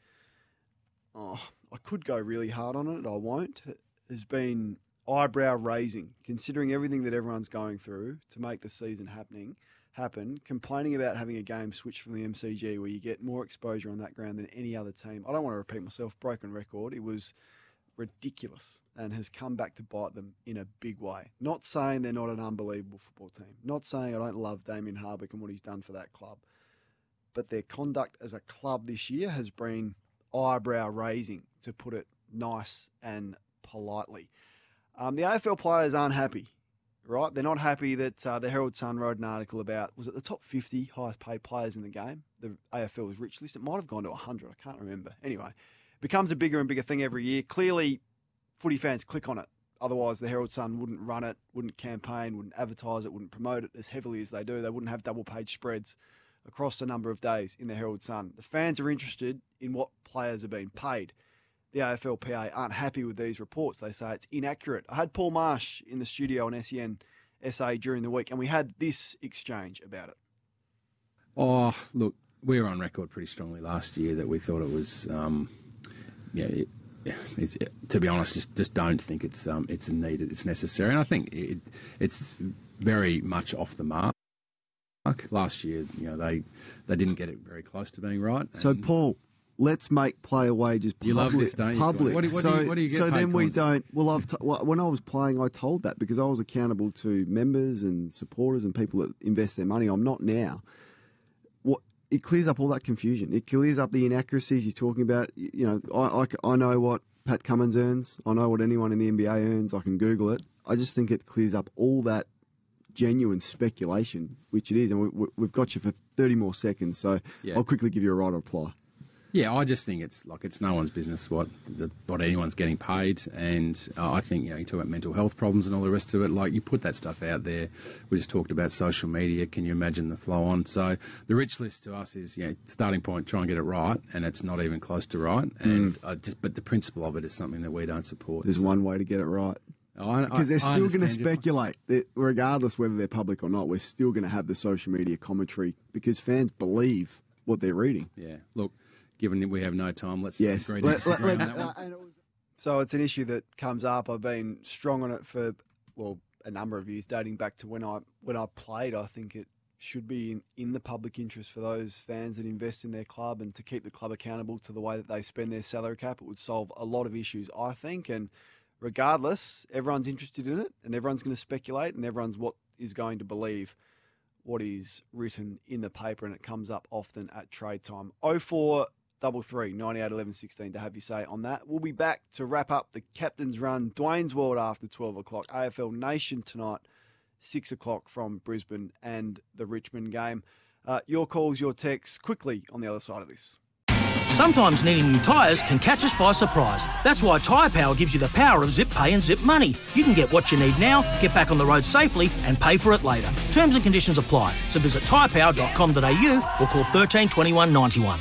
Oh, I could go really hard on it. I won't. It Has been eyebrow raising, considering everything that everyone's going through to make the season happening happen. Complaining about having a game switched from the MCG where you get more exposure on that ground than any other team. I don't want to repeat myself. Broken record. It was ridiculous and has come back to bite them in a big way. Not saying they're not an unbelievable football team. Not saying I don't love Damien Hardwick and what he's done for that club. But their conduct as a club this year has been eyebrow raising, to put it nice and politely. Um, the AFL players aren't happy, right? They're not happy that uh, the Herald Sun wrote an article about, was it the top 50 highest paid players in the game? The AFL was rich list. It might have gone to 100. I can't remember. Anyway, becomes a bigger and bigger thing every year. Clearly, footy fans click on it. Otherwise, the Herald Sun wouldn't run it, wouldn't campaign, wouldn't advertise it, wouldn't promote it as heavily as they do. They wouldn't have double page spreads across a number of days in the Herald Sun. The fans are interested in what players are being paid. The AFLPA aren't happy with these reports. They say it's inaccurate. I had Paul Marsh in the studio on SEN SA during the week, and we had this exchange about it. Oh, look, we were on record pretty strongly last year that we thought it was, um, yeah, it, it, to be honest, just just don't think it's um, it's needed, it's necessary, and I think it, it's very much off the mark. Last year, you know, they they didn't get it very close to being right. So, Paul, let's make player wages public. You love this, don't you? Public. What do, what so, do you, what do you get so then we don't. Well, I've t- well, when I was playing, I told that because I was accountable to members and supporters and people that invest their money. I'm not now. It clears up all that confusion. It clears up the inaccuracies you're talking about. You know, I, I, I know what Pat Cummins earns. I know what anyone in the NBA earns. I can Google it. I just think it clears up all that genuine speculation, which it is. And we, we've got you for 30 more seconds, so Yeah. I'll quickly give you a right reply. Yeah, I just think it's like it's no one's business what the, what anyone's getting paid, and uh, I think you know you talk about mental health problems and all the rest of it. Like you put that stuff out there. We just talked about social media. Can you imagine the flow on? So the rich list to us is you know starting point, try and get it right, and it's not even close to right. And uh, just but the principle of it is something that we don't support. There's one way to get it right. Because they're still going to understand your point. speculate, that regardless whether they're public or not. We're still going to have the social media commentary because fans believe what they're reading. Yeah. Look, given that we have no time, let's Yes. Let- let- on let- uh, it was- So it's an issue that comes up. I've been strong on it for well a number of years, dating back to when I when I played. I think it should be in, in the public interest for those fans that invest in their club and to keep the club accountable to the way that they spend their salary cap. It would solve a lot of issues, I think. And regardless, everyone's interested in it, and everyone's going to speculate, and everyone's what is going to believe what is written in the paper, and it comes up often at trade time. 04 double three, 98 11 16 to have you say on that. We'll be back to wrap up the captain's run, Dwayne's World after 12 o'clock, AFL Nation tonight, 6 o'clock from Brisbane and the Richmond game. Uh, your calls, your texts, quickly on the other side of this. Sometimes needing new tyres can catch us by surprise. That's why Tyre Power gives you the power of zip pay and zip money. You can get what you need now, get back on the road safely, and pay for it later. Terms and conditions apply. So visit tyrepower.com.au or call 13 21 91.